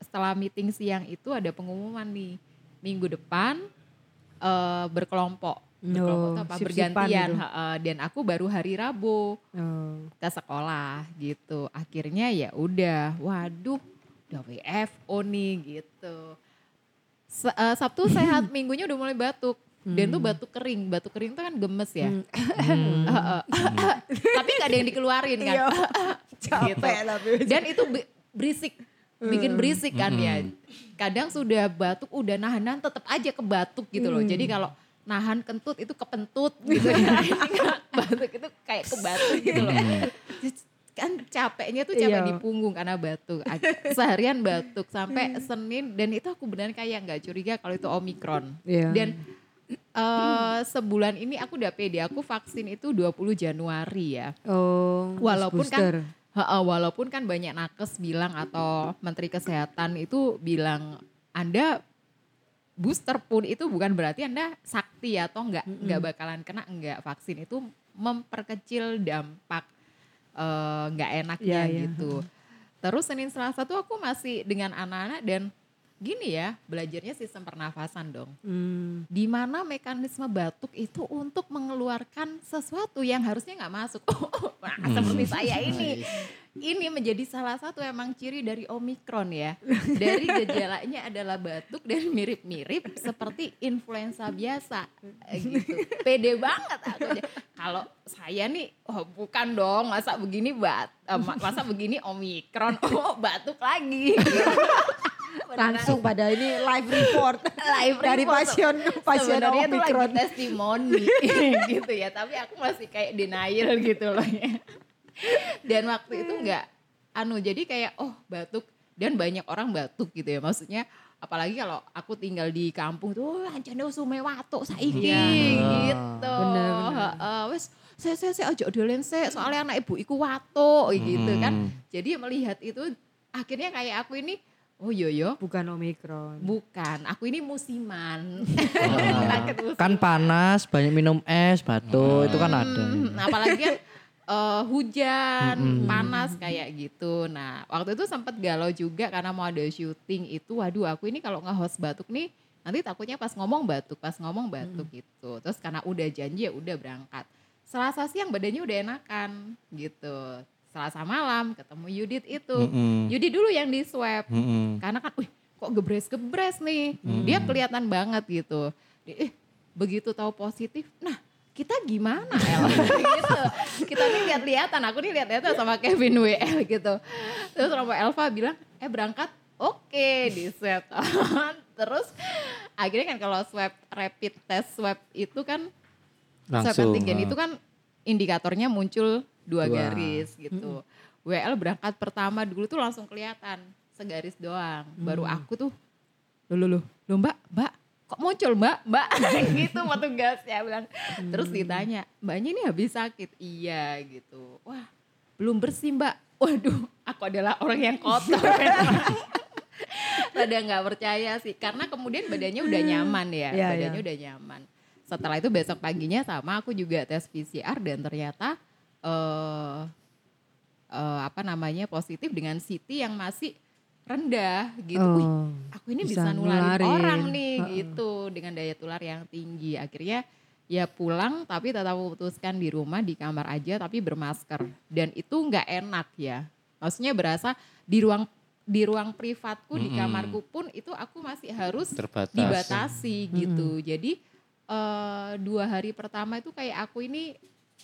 setelah meeting siang itu ada pengumuman nih minggu depan eh, berkelompok. Berkelompok Oh, apa? Bergantian. gitu. dan aku baru hari Rabu Oh. ke sekolah gitu. Akhirnya ya udah, waduh, udah WFO nih gitu. Se- eh, Sabtu sehat, minggunya udah mulai batuk. Dan tuh batuk kering, batuk kering tuh kan gemes ya. Heeh. tapi gak ada yang dikeluarin kan. Capek tapi. Dan itu be- berisik, bikin berisik kan ya. Kadang sudah batuk, udah nahan-nahan tetap aja kebatuk gitu loh. Jadi kalau nahan kentut itu kepentut gitu ya. Batuk itu kayak kebatuk gitu loh. Kan capeknya tuh capek Iya. di punggung karena batuk. Seharian batuk sampai Senin dan itu aku beneran kayak nggak curiga kalau itu Omikron. Iya. Dan eh, sebulan ini aku udah pede, aku vaksin itu 20 Januari ya. Oh. Walaupun kan. Heeh, walaupun kan banyak nakes bilang atau Menteri Kesehatan itu bilang Anda booster pun itu bukan berarti Anda sakti atau enggak enggak bakalan kena enggak vaksin itu memperkecil dampak eh, enggak enaknya Iya, iya. gitu. Terus Senin Selasa tuh aku masih dengan anak-anak dan gini ya, belajarnya sistem pernafasan dong Hmm. di mana mekanisme batuk itu untuk mengeluarkan sesuatu yang harusnya nggak masuk. nah, seperti saya ini, ini menjadi salah satu emang ciri dari omikron ya. Dari gejalanya adalah batuk dan mirip-mirip seperti influenza biasa, Eh, gitu. Pede banget aku. Kalau saya nih, oh bukan dong, masa begini bat, eh, ma- masa begini omikron, oh batuk lagi. Langsung pada ini live report. live Dari report. pasien pasien Sebenarnya itu lagi testimoni gitu ya tapi aku masih kayak denial gitu loh ya dan waktu itu enggak anu jadi kayak oh batuk dan banyak orang batuk gitu ya maksudnya apalagi kalau aku tinggal di kampung tuh lancane sume watuk saiki Iya. gitu Bener, bener. Heeh, wes saya saya saya ojo dolen saya soalnya anak ibu iku watuk gitu kan. Mm. Jadi melihat itu akhirnya kayak aku ini oh yo yo Bukan Omikron. bukan, aku ini musiman. Ah, musiman. kan panas, banyak minum es, batuk, itu kan ada. Hmm, apalagi kan eh, hujan, panas kayak gitu. Nah, waktu itu sempat galau juga karena mau ada syuting itu. Waduh, aku ini kalau nge-host batuk nih nanti takutnya pas ngomong batuk, pas ngomong batuk gitu. Terus karena udah janji ya udah berangkat. Selasa siang badannya udah enakan gitu. Selasa malam ketemu Yudit itu. Mm-mm. Yudit dulu yang di swab. Mm-mm. Karena kan, wih kok gebres-gebres nih. Dia kelihatan banget gitu. Dia, eh begitu tahu positif, nah kita gimana El? gitu. Kita nih lihat-lihatan, aku nih lihat-lihatan sama Kevin WL gitu. Terus sama Elva bilang, eh berangkat? Oke di swab. Terus akhirnya kan kalau swab rapid test swab itu kan swab Langsung. antigen ah. itu kan indikatornya muncul dua, Dua. garis gitu. WL berangkat pertama dulu tuh langsung kelihatan segaris doang. Baru aku tuh, lo lo lo, lo mbak, mbak, kok muncul mbak, mbak, gitu petugas ya bilang. Terus ditanya, mbaknya ini habis sakit? Iya gitu. Wah belum bersih mbak. Waduh, aku adalah orang yang kotor. Pada nggak percaya sih, karena kemudian badannya udah nyaman ya, Iya, badannya iya. udah nyaman. Setelah itu besok paginya sama aku juga tes PCR dan ternyata eh eh, apa namanya positif dengan CT yang masih rendah gitu. Wih, Oh, aku ini bisa bisa, nularin, nularin. orang nih Heeh. gitu dengan daya tular yang tinggi. Akhirnya ya pulang tapi tetap memutuskan di rumah di kamar aja tapi bermasker dan itu nggak enak ya. Maksudnya berasa di ruang di ruang privatku di Mm-mm. kamarku pun itu aku masih harus terbatas. dibatasi gitu. Jadi eh, dua hari pertama itu kayak aku ini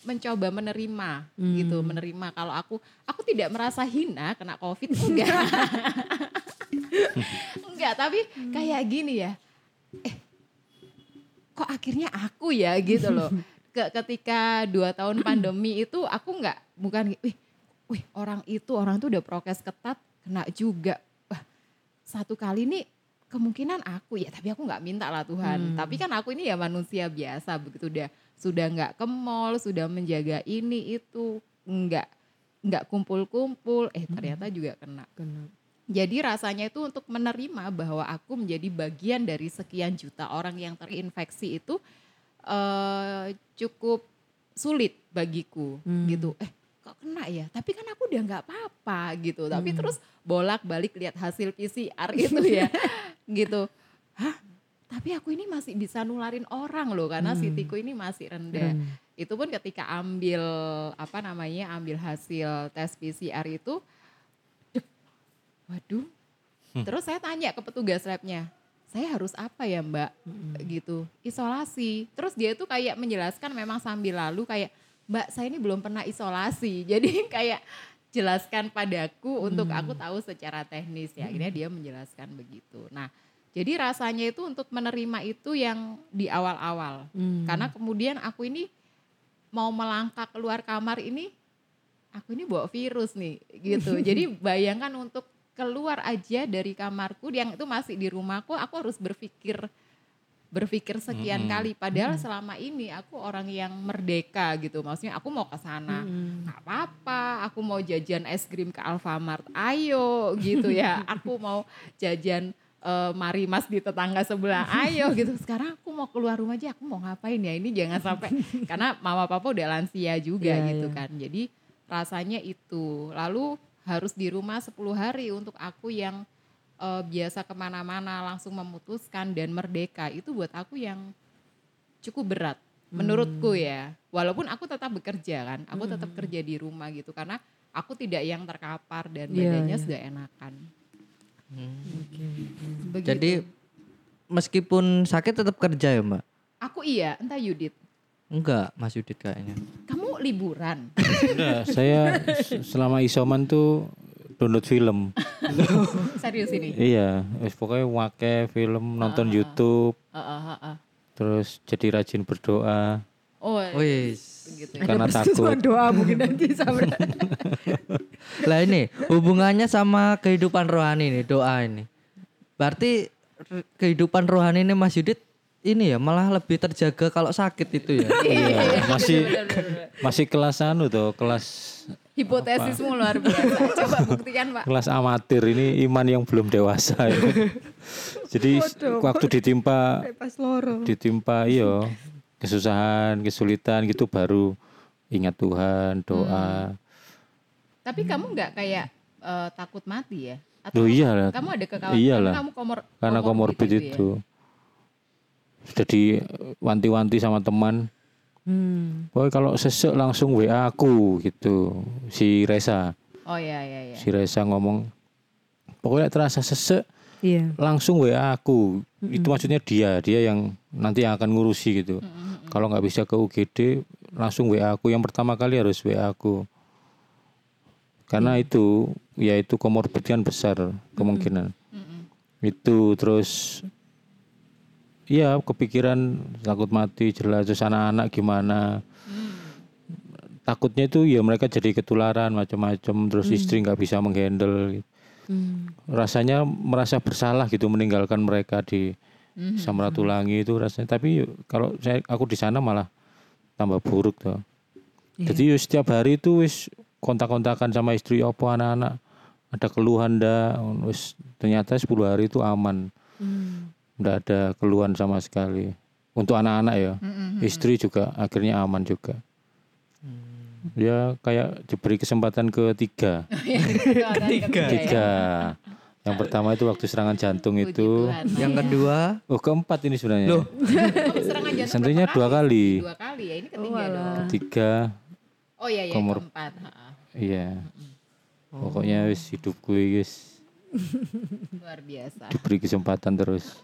mencoba menerima gitu, menerima kalau aku aku tidak merasa hina kena covid enggak. enggak, tapi kayak gini ya. Eh kok akhirnya aku ya gitu loh. Ke, ketika dua tahun pandemi itu aku nggak bukan wih, wih orang itu orang tuh udah prokes ketat kena juga. Wah, satu kali nih kemungkinan aku ya tapi aku nggak minta lah Tuhan tapi kan aku ini ya manusia biasa begitu udah sudah nggak ke mall sudah menjaga ini itu nggak nggak kumpul-kumpul eh ternyata juga kena kena. jadi rasanya itu untuk menerima bahwa aku menjadi bagian dari sekian juta orang yang terinfeksi itu eh, cukup sulit bagiku Hmm. gitu. Eh kok kena ya? Tapi kan aku udah nggak apa-apa gitu. Tapi terus bolak-balik lihat hasil PCR itu ya gitu. Hah? Tapi aku ini masih bisa nularin orang loh karena CT-ku ini masih rendah. Itu pun ketika ambil apa namanya ambil hasil tes PCR itu Waduh. Terus saya tanya ke petugas labnya, saya harus apa ya mbak? Gitu, isolasi. Terus dia tuh kayak menjelaskan memang sambil lalu kayak, mbak saya ini belum pernah isolasi. Jadi kayak jelaskan padaku untuk aku tahu secara teknis ya. Akhirnya dia menjelaskan begitu. Nah jadi rasanya itu untuk menerima itu yang di awal-awal. Hmm. Karena kemudian aku ini mau melangkah keluar kamar ini, aku ini bawa virus nih gitu. Jadi bayangkan untuk keluar aja dari kamarku yang itu masih di rumahku, aku harus berpikir berpikir sekian Mm-mm. kali. Padahal selama ini aku orang yang merdeka gitu. Maksudnya aku mau ke sana, nggak apa-apa. Aku mau jajan es krim ke Alfamart, ayo gitu ya. Aku mau jajan eh, Marimas di tetangga sebelah, ayo gitu. Sekarang aku mau keluar rumah aja, aku mau ngapain ya? Ini jangan sampai karena mama papa udah lansia juga Iya, gitu iya. kan. Jadi rasanya itu. Lalu harus di rumah 10 hari untuk aku yang eh, biasa ke mana-mana langsung memutuskan dan merdeka itu buat aku yang cukup berat menurutku ya walaupun aku tetap bekerja kan aku tetap kerja di rumah gitu karena aku tidak yang terkapar dan Iya, badannya iya. sudah enakan Begitu. Jadi meskipun sakit tetap kerja ya mbak? aku iya entah Yudit Enggak, Mas Yudit kayaknya. kamu liburan Udah, saya selama isoman tuh download film. serius ini iya, pokoknya wake film, nonton YouTube, Heeh, heeh. terus jadi rajin berdoa oh Wis. begitu ya. karena Ada takut. doa mungkin nanti. Lah ini hubungannya sama kehidupan rohani nih doa ini. Berarti kehidupan rohani ini Mas Yudit ini ya malah lebih terjaga kalau sakit itu ya. Iya, masih masih kelas anu tuh, kelas Hipotesismu luar biasa. Coba buktikan Pak. kelas amatir ini iman yang belum dewasa. ya. Jadi waktu ditimpa Pas loro. ditimpa iyo kesusahan, kesulitan gitu baru ingat Tuhan, doa. Tapi kamu nggak kayak eh, takut mati ya? Atau Loh iyalah. kamu ada kekhawatiran Iyalah. kamu komor Karena komorbid gitu ya? itu. Sudah diwanti-wanti sama teman. Hmm. Boy kalau sesek langsung WA aku gitu. Si Reza, Oh iya iya iya. si Reza ngomong pokoknya terasa sesek Iya. langsung WA aku. Itu maksudnya dia, dia yang nanti yang akan ngurusi gitu. Kalau nggak bisa ke UGD, langsung WA aku. Yang pertama kali harus WA aku. Karena itu, ya itu komorbid kan besar kemungkinan. Itu terus, iya kepikiran takut mati jelas. Terus anak-anak gimana? Takutnya itu ya mereka jadi ketularan macam-macam. Terus istri nggak bisa menghandle. gitu Hmm. rasanya merasa bersalah gitu meninggalkan mereka di Samratulangi itu rasanya. Tapi yuk, kalau saya aku di sana malah tambah buruk tuh jadi yuk, setiap hari itu wis kontak-kontakan sama istri opo anak-anak. Ada keluhan dah wis. Ternyata 10 hari itu aman. Hmm. nggak ada keluhan sama sekali. Untuk anak-anak ya. Istri juga akhirnya aman juga ya kayak diberi kesempatan ketiga. Ketiga. tiga yang pertama itu waktu serangan jantung itu. Yang kedua, oh keempat ini sebenarnya. Loh. serangan jantung Tentunya dua kali. Dua kali ya ini ketiga dong. tiga Oh iya iya Komor- keempat. Iya. Pokoknya wis hidup gue guys Luar biasa. diberi kesempatan terus.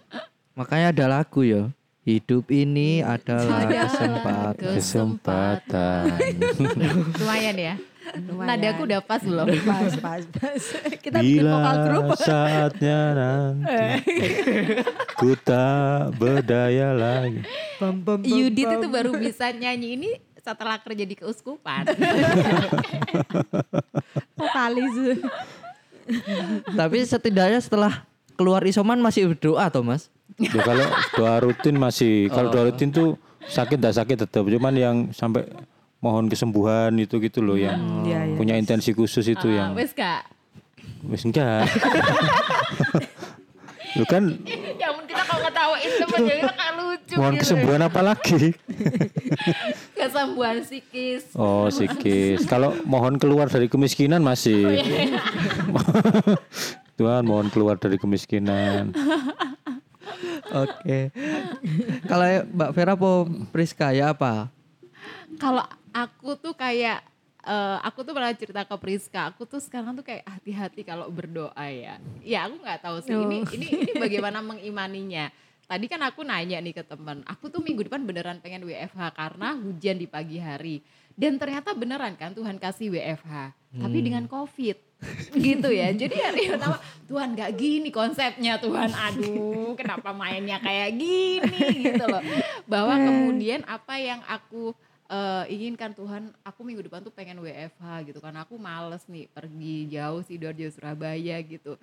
Makanya ada lagu ya. Hidup ini adalah kesempatan. kesempatan Lumayan ya. Nadaku udah pas belum? Pas, pas, pas. Kita bikin vokal grup. bila saatnya nanti ku tak berdaya lagi Bam, bam, bam, Yudit bam. itu baru bisa nyanyi ini setelah kerja di keuskupan. vokalis. Tapi setidaknya setelah keluar isoman masih berdoa toh mas? Ya, kalau doa rutin masih kalau doa rutin tuh sakit tak sakit tetap cuman yang sampai mohon kesembuhan itu gitu loh yang Iya, iya. punya intensi khusus itu Ah, yang Wes kak. wis enggak lu kan Ya ampun kita kalau ngetawain temen jadi kita kayak lucu mohon gitu. kesembuhan apa lagi Kesembuhan psikis. oh psikis kalau mohon keluar dari kemiskinan masih Tuhan mohon keluar dari kemiskinan Oke. Kalau Mbak Vera apa Priska ya apa? Kalau aku tuh kayak eh, aku tuh pernah cerita ke Priska, aku tuh sekarang tuh kayak hati-hati kalau berdoa ya. Ya aku nggak tahu sih ini ini ini bagaimana mengimaninya. Tadi kan aku nanya nih ke temen, aku tuh minggu depan beneran pengen WFH karena hujan di pagi hari. Dan ternyata beneran kan Tuhan kasih WFH, tapi dengan COVID. Gitu ya. Jadi hari pertama, Tuhan gak gini konsepnya Tuhan. Aduh, kenapa mainnya kayak gini gitu loh. Bahwa kemudian apa yang aku eh, inginkan Tuhan, aku minggu depan tuh pengen WFH gitu kan. Aku males nih pergi jauh Sidoarjo Surabaya gitu.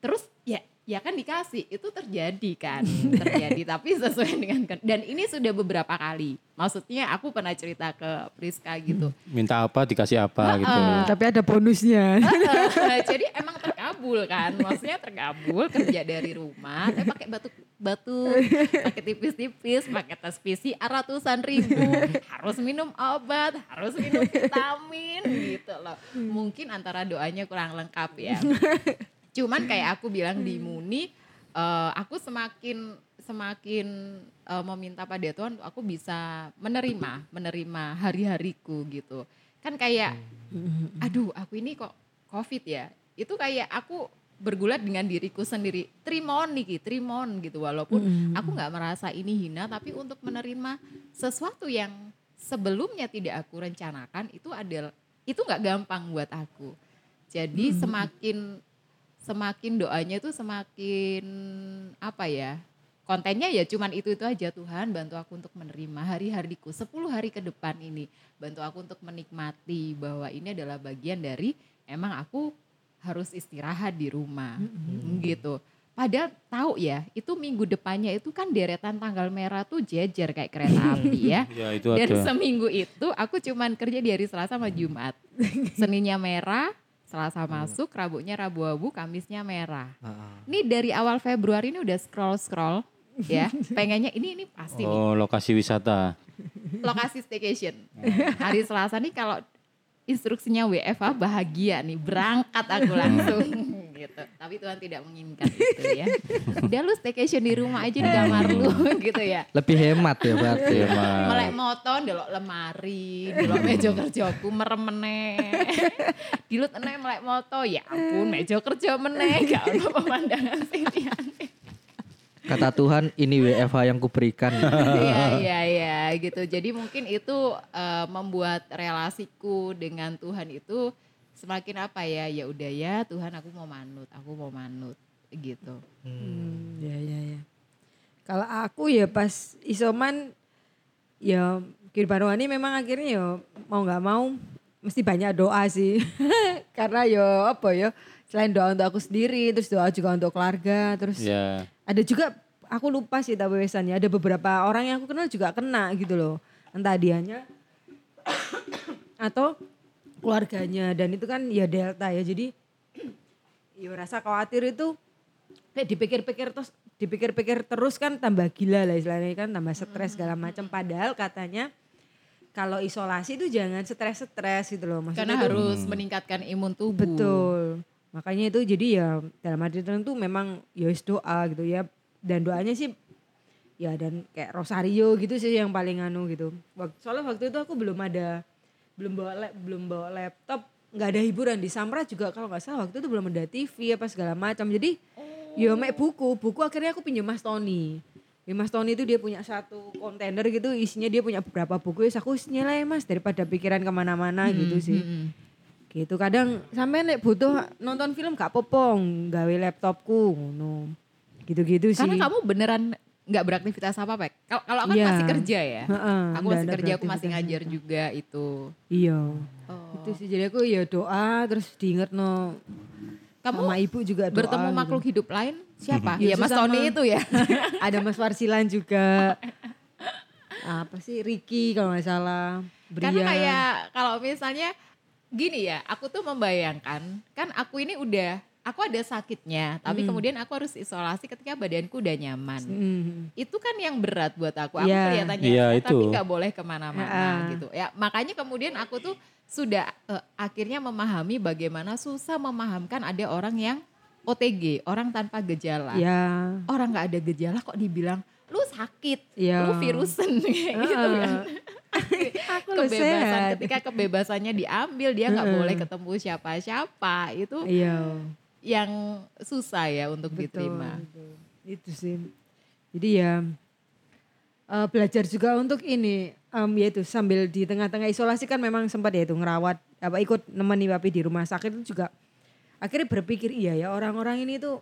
Terus ya ya kan dikasih itu terjadi kan terjadi tapi sesuai dengan dan ini sudah beberapa kali. Maksudnya aku pernah cerita ke Priska gitu. Minta apa dikasih apa gitu. Hmm, tapi ada bonusnya. jadi emang terkabul kan maksudnya terkabul kerja dari rumah tapi pakai batu batu pakai tipis-tipis pakai tes PCR ratusan ribu harus minum obat harus minum vitamin gitu loh. Mungkin antara doanya kurang lengkap ya cuman kayak aku bilang di Muni eh, aku semakin semakin eh, meminta pada Tuhan aku bisa menerima menerima hari-hariku gitu. Kan kayak aduh aku ini kok covid ya? Itu kayak aku bergulat dengan diriku sendiri. Trimon nih trimon gitu walaupun aku nggak merasa ini hina tapi untuk menerima sesuatu yang sebelumnya tidak aku rencanakan itu adalah itu nggak gampang buat aku. Jadi semakin semakin doanya itu semakin apa ya kontennya ya cuman itu itu aja Tuhan bantu aku untuk menerima hari-hariku 10 hari ke depan ini bantu aku untuk menikmati bahwa ini adalah bagian dari emang aku harus istirahat di rumah gitu Padahal tahu ya, itu minggu depannya itu kan deretan tanggal merah tuh jejer kayak kereta api ya. Ya itu Dan ada. seminggu itu aku cuman kerja di hari Selasa sama Jumat. Seninnya merah, Selasa masuk, Rabunya Rabu abu, Kamisnya merah. Ini dari awal Februari ini udah scroll-scroll ya. Pengennya ini ini pasti nih Oh lokasi wisata. lokasi staycation. Hari Selasa nih kalau instruksinya WFH bahagia nih, berangkat aku langsung gitu. Tapi Tuhan tidak menginginkan itu ya. Udah lu staycation di rumah aja di kamar lu gitu ya. Lebih hemat ya berarti. Mas. Melek moto, delok lemari, delok meja kerjaku merem meneh. Dilut eneh melek moto, ya ampun meja kerja meneh, gak ono pemandangan sing. Kata Tuhan ini WFH yang kuberikan. Iya iya iya gitu. Jadi mungkin itu eh, membuat relasiku dengan Tuhan itu semakin apa ya? Ya udah ya Tuhan aku mau manut, aku mau manut gitu. Hmm, ya ya ya. Kalau aku ya pas isoman ya kehidupan rohani memang akhirnya ya mau nggak mau mesti banyak doa sih. Karena ya apa ya selain doa untuk aku sendiri terus doa juga untuk keluarga terus Ya. ada juga aku lupa sih tapi wesannya ada beberapa orang yang aku kenal juga kena gitu loh. Entah dianya atau keluarganya dan itu kan ya delta ya jadi ya rasa khawatir itu kayak dipikir-pikir terus dipikir-pikir terus kan tambah gila lah istilahnya kan tambah stres segala macam padahal katanya kalau isolasi itu jangan stres-stres gitu loh maksudnya Karena harus meningkatkan imun tubuh. Betul. Makanya itu jadi ya dalam arti tertentu memang ya doa gitu ya. Dan doanya sih ya dan kayak rosario gitu sih yang paling anu gitu. Soalnya waktu itu aku belum ada belum bawa lap, belum bawa laptop, nggak ada hiburan di Samra juga kalau nggak salah waktu itu belum ada TV apa segala macam. Jadi ya mek buku, buku akhirnya aku pinjam Mas Tony. Ya, Mas Tony itu dia punya satu kontainer gitu isinya dia punya beberapa buku. Ya aku nilai mas daripada pikiran ke mana-mana gitu sih Mm-mm. gitu kadang sampai nek butuh nonton film gak popong gawe laptopku ngono gitu-gitu sih Karena kamu beneran nggak beraktivitas apa Pek? Kalau aku kan Iya. masih kerja ya. Heeh, aku masih kerja, aku masih ngajar juga itu. iya Oh. itu sih jadi aku ya doa terus diinget no Kamu sama ibu juga doa bertemu gitu. makhluk hidup lain siapa? Ya, ya Mas sama- Tony itu ya. ada Mas Warsilan juga apa sih Ricky kalau nggak salah Brian Karena kayak kalau misalnya gini ya, aku tuh membayangkan kan aku ini udah aku ada sakitnya, tapi Hmm. kemudian aku harus isolasi ketika badanku udah nyaman. Hmm. Itu kan yang berat buat aku. Aku Iya. kelihatannya Iya, sehat, tapi itu. nggak boleh ke mana-mana Ya. gitu. Ya makanya kemudian aku tuh sudah eh, akhirnya memahami bagaimana susah memahamkan ada orang yang OTG, orang tanpa gejala. ya Orang nggak ada gejala kok dibilang lu sakit, Ya. lu virusen kayak gitu kan. aku kebebasan sehat ketika kebebasannya diambil dia nggak Heeh. boleh ketemu siapa-siapa itu iya yang susah ya untuk Betul, diterima. betul. Itu sih. Jadi ya eh, belajar juga untuk ini em, yaitu sambil di tengah-tengah isolasi kan memang sempat ya itu ngerawat apa ikut nemeni papi di rumah sakit itu juga akhirnya berpikir iya ya orang-orang ini tuh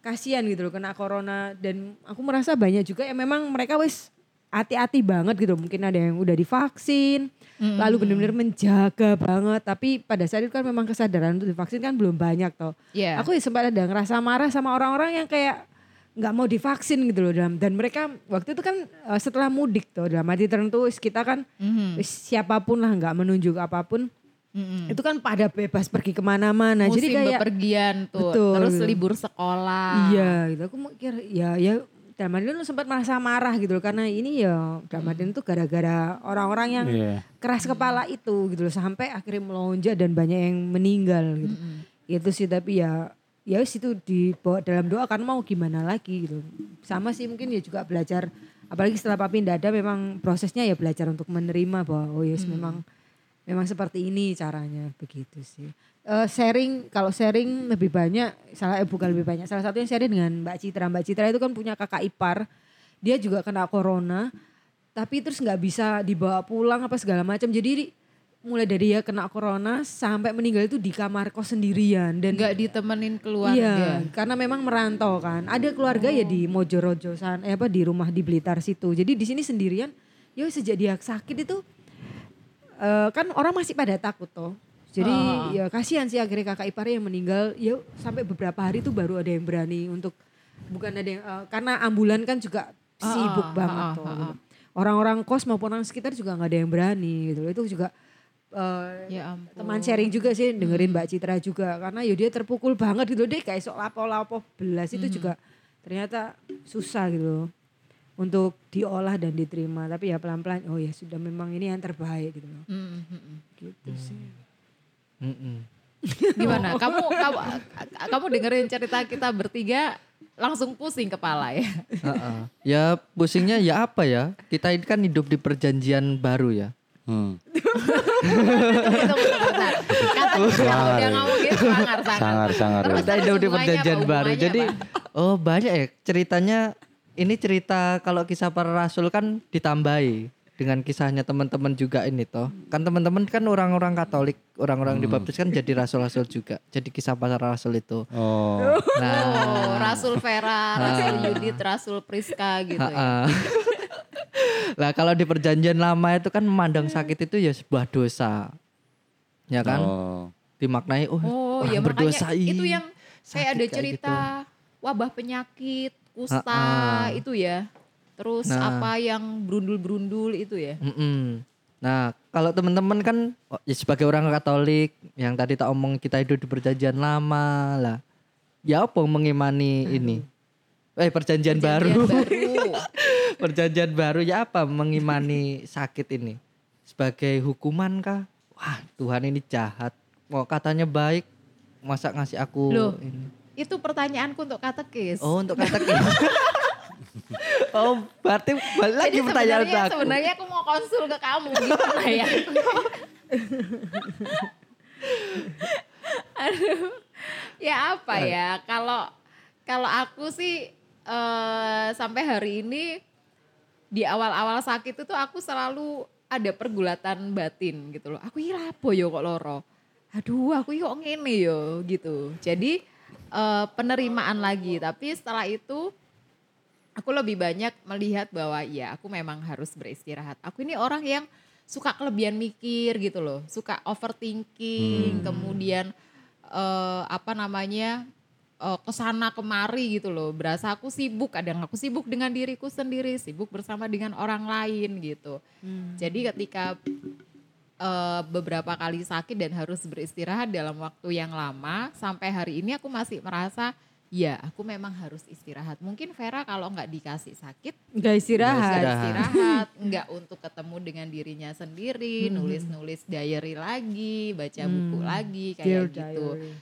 kasihan gitu loh kena corona dan aku merasa banyak juga yang memang mereka wis hati-hati banget gitu mungkin ada yang udah divaksin lalu benar-benar menjaga banget tapi pada saat itu kan memang kesadaran untuk divaksin kan belum banyak toh Iya. Aku ya sempat ada ngerasa marah sama orang-orang yang kayak nggak mau divaksin gitu loh dalam dan mereka waktu itu kan eh, setelah mudik tuh dalam arti tertentu kita kan Mhm. wis siapa pun lah nggak menunjuk apa pun Mhm. itu kan pada bebas pergi ke mana-mana Musim jadi kayak bepergian tuh, Betul. terus libur sekolah. iya gitu aku mikir ya ya dalam arti itu sempat merasa marah gitu loh karena ini ya dalam arti itu gara-gara orang-orang yang Iya. keras kepala itu gitu loh sampai akhirnya melonjak dan banyak yang meninggal gitu. Mhm. Itu sih tapi ya ya wis itu dibawa dalam doa kan mau gimana lagi gitu. Sama sih mungkin ya juga belajar apalagi setelah papi ndak ada memang prosesnya ya belajar untuk menerima bahwa oh yes memang memang seperti ini caranya begitu sih. Eh, sharing kalau sharing lebih banyak salah eh, bukan lebih banyak salah satunya sharing dengan Mbak Citra. Mbak Citra itu kan punya kakak ipar. Dia juga kena corona tapi terus nggak bisa dibawa pulang apa segala macam. Jadi di- mulai dari dia kena corona sampai meninggal itu di kamar kos sendirian dan Nggak ditemenin keluarga. Iya, karena memang merantau kan. Ada keluarga ya di Mojorojo sana, eh apa di rumah di Blitar situ. Jadi di sini sendirian. Ya sejak dia sakit itu eh, kan orang masih pada takut toh. Jadi Ah. ya kasihan sih akhirnya kakak iparnya yang meninggal. Ya sampai beberapa hari itu baru ada yang berani untuk bukan ada yang eh, karena ambulan kan juga sibuk Ah, banget ah, tuh. gitu. Orang-orang kos maupun orang sekitar juga nggak ada yang berani gitu. Itu juga eh, Ya ampun. teman sharing juga sih dengerin Mbak Citra juga karena ya dia terpukul banget gitu deh kayak sok lapo-lapo belas itu juga ternyata susah gitu untuk diolah dan diterima tapi ya pelan-pelan oh ya sudah memang ini yang terbaik gitu loh Mm, mm, mm. gitu sih Mm-mm. Gimana? Kamu kamu kamu dengerin cerita kita bertiga langsung pusing kepala ya. Heeh. Ya pusingnya ya apa ya? Kita ini kan hidup di perjanjian baru ya. Hmm. Tunggu, tunggu, bentar. Kata udah ngomong gitu sangar sangar. Sangar, sangar. Terus, Kita hidup di perjanjian apa? baru. Jadi apa? oh banyak ya ceritanya. Ini cerita kalau kisah para rasul kan ditambahi dengan kisahnya teman-teman juga ini toh. Kan teman-teman kan orang-orang Katolik, orang-orang dibaptis kan jadi rasul-rasul juga. Jadi kisah para rasul itu. Oh. Nah, Oh, Rasul Vera, Rasul Yudit, Rasul Priska gitu ya. Lah kalau di perjanjian lama itu kan memandang sakit itu ya sebuah dosa. Ya kan? Oh. Dimaknai oh, Oh, orang ya berdosa itu yang kayak ada kayak cerita gitu. wabah penyakit, kusta itu ya. Terus Nah. apa yang berundul-berundul itu ya. Mm-mm. Nah, kalau teman-teman kan oh, ya sebagai orang Katolik yang tadi tak omong kita hidup di perjanjian lama lah. Ya apa mengimani ini? Eh perjanjian, baru. Perjanjian baru. perjanjian baru ya apa mengimani sakit ini? Sebagai hukuman kah? Wah, Tuhan ini jahat. Mau katanya baik, masa ngasih aku Loh. ini? itu pertanyaanku untuk katekis. Oh, untuk kata Oh, berarti balik lagi Jadi pertanyaan sebenarnya aku. sebenarnya aku mau konsul ke kamu gimana ya? Aduh. Ya apa ya? Kalau kalau aku sih eh, sampai hari ini di awal-awal sakit itu aku selalu ada pergulatan batin gitu loh. Aku ira apa yo kok loro. Aduh, aku kok ngene yo gitu. Jadi eh, penerimaan lagi, tapi setelah itu aku lebih banyak melihat bahwa ya aku memang harus beristirahat. Aku ini orang yang suka kelebihan mikir gitu loh, suka overthinking, kemudian eh, apa namanya eh, ke sana kemari gitu loh. Berasa aku sibuk, kadang aku sibuk dengan diriku sendiri, sibuk bersama dengan orang lain gitu. Jadi ketika eh, beberapa kali sakit dan harus beristirahat dalam waktu yang lama, sampai hari ini aku masih merasa ya aku memang harus istirahat. Mungkin Vera kalau nggak dikasih sakit nggak istirahat Nggak istirahat, nggak untuk ketemu dengan dirinya sendiri, nulis-nulis diary lagi, baca buku lagi Hmm. Dear kayak gitu. diary.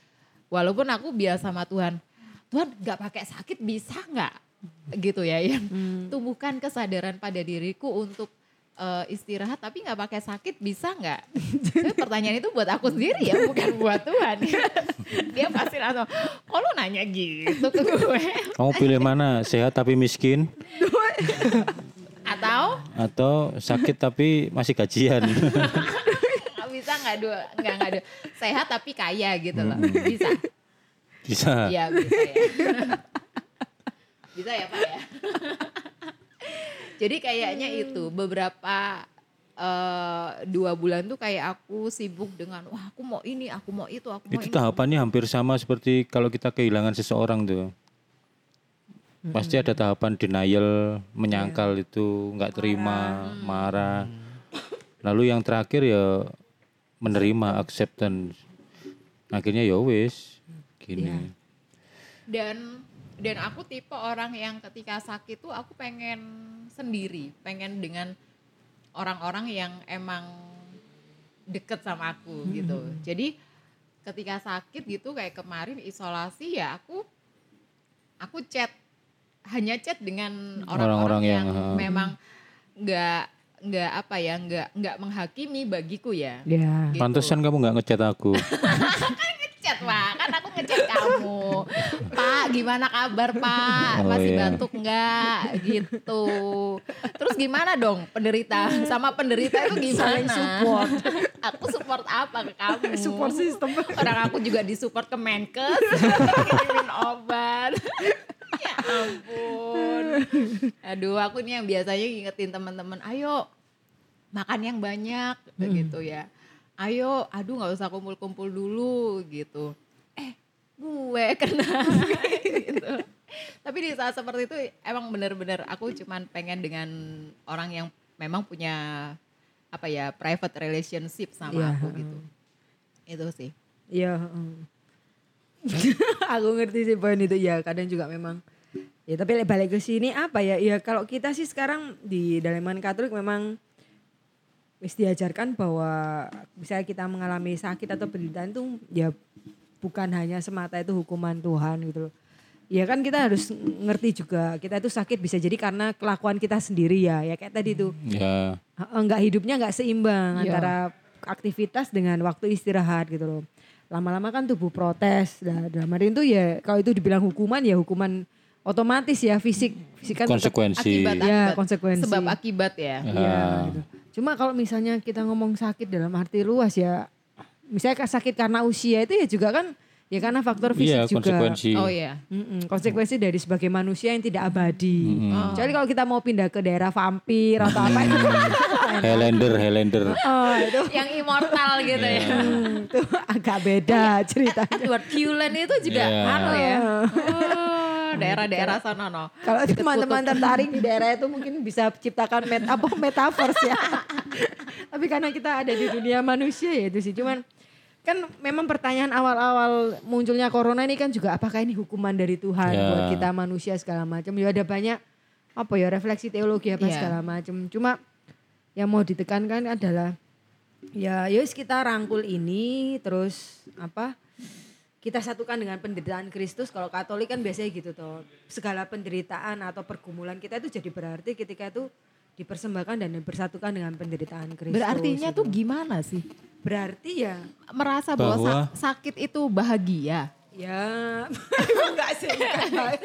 Walaupun aku biasa sama Tuhan, Tuhan nggak pakai sakit bisa nggak? Gitu ya, yang Hmm. tumbuhkan kesadaran pada diriku untuk eh, istirahat tapi nggak pakai sakit bisa nggak? Tapi pertanyaan itu buat aku sendiri ya, bukan buat Tuhan. Dia pasti langsung, kok lu nanya gitu ke gue? Kamu pilih mana? Sehat tapi miskin Atau atau sakit tapi masih gajian? bisa nggak dua nggak nggak dua sehat tapi kaya gitu loh bisa Bisa. iya bisa ya bisa ya pak ya jadi kayaknya itu beberapa eh, dua bulan tuh kayak aku sibuk dengan wah aku mau ini aku mau itu aku mau Itu ini tahapannya hampir sama seperti kalau kita kehilangan seseorang tuh. Pasti ada tahapan denial, menyangkal itu, nggak terima, marah. Lalu yang terakhir ya menerima, acceptance. Akhirnya ya wis, gini. dan dan aku tipe orang yang ketika sakit tuh aku pengen sendiri pengen dengan orang-orang yang emang deket sama aku gitu. Jadi ketika sakit gitu kayak kemarin isolasi ya aku aku chat hanya chat dengan Orang-orang yang, yang, memang nggak nggak apa ya nggak nggak menghakimi bagiku ya. Ya. Gitu. Pantesan kamu nggak ngechat aku. ngechat pak kan aku ngechat kamu. Pak gimana kabar pak? Oh, masih iya. batuk nggak? Gitu. Terus gimana dong penderita? Sama penderita itu gimana? Saling support. aku support apa ke kamu? Support system. Orang aku juga disupport ke Menkes. Kirimin obat. Ya ampun. Aduh aku nih yang biasanya ngingetin teman-teman ayo makan yang banyak gitu ya ayo aduh nggak usah kumpul-kumpul dulu gitu eh gue kena gitu Tapi di saat seperti itu emang bener-bener aku cuman pengen dengan orang yang memang punya apa ya private relationship sama Iya, aku gitu. Itu sih. Iya. heeh. aku ngerti sih poin itu ya kadang juga memang ya tapi balik ke sini apa ya ya kalau kita sih sekarang di dalam iman Katolik memang wis diajarkan bahwa misalnya kita mengalami sakit atau penderitaan itu ya bukan hanya semata itu hukuman Tuhan gitu loh. Ya kan kita harus ngerti juga kita itu sakit bisa jadi karena kelakuan kita sendiri ya. Ya kayak tadi tuh Ya, Heeh, nggak hidupnya nggak seimbang Iya. antara aktivitas dengan waktu istirahat gitu loh. Lama-lama kan tubuh protes. Nah, dalam arti itu ya kalau itu dibilang hukuman ya hukuman otomatis ya fisik fisik kan konsekuensi. Akibat, Ya, akibat. konsekuensi. Sebab akibat ya. Iya, gitu. Cuma kalau misalnya kita ngomong sakit dalam arti luas ya misalnya sakit karena usia itu ya juga kan ya karena faktor fisik Iya, juga. konsekuensi. Oh iya. Mm-mm, konsekuensi dari sebagai manusia yang tidak abadi. Oh. Kecuali kalau kita mau pindah ke daerah vampir atau apa itu. Highlander, Highlander. oh, itu Yang immortal gitu ya. Hmm, itu agak beda ceritanya. Edward Cullen itu juga Iya. anu ya. Oh, daerah-daerah sana no. Kalau teman-teman tertarik di daerah itu mungkin bisa ciptakan met apa metaverse ya. Tapi karena kita ada di dunia manusia ya itu sih. Cuman kan memang pertanyaan awal-awal munculnya corona ini kan juga apakah ini hukuman dari Tuhan Ya. buat kita manusia segala macam. Ya ada banyak apa ya refleksi teologi apa Iya. segala macam. Cuma yang mau ditekankan adalah ya yus kita rangkul ini terus apa kita satukan dengan penderitaan Kristus kalau Katolik kan biasanya gitu toh segala penderitaan atau pergumulan kita itu jadi berarti ketika itu dipersembahkan dan bersatukan dengan penderitaan Kristus Berartinya gitu. tuh gimana sih? berarti ya Merasa bahwa, Bahwa- sak- sakit itu bahagia. Ya enggak sih enggak.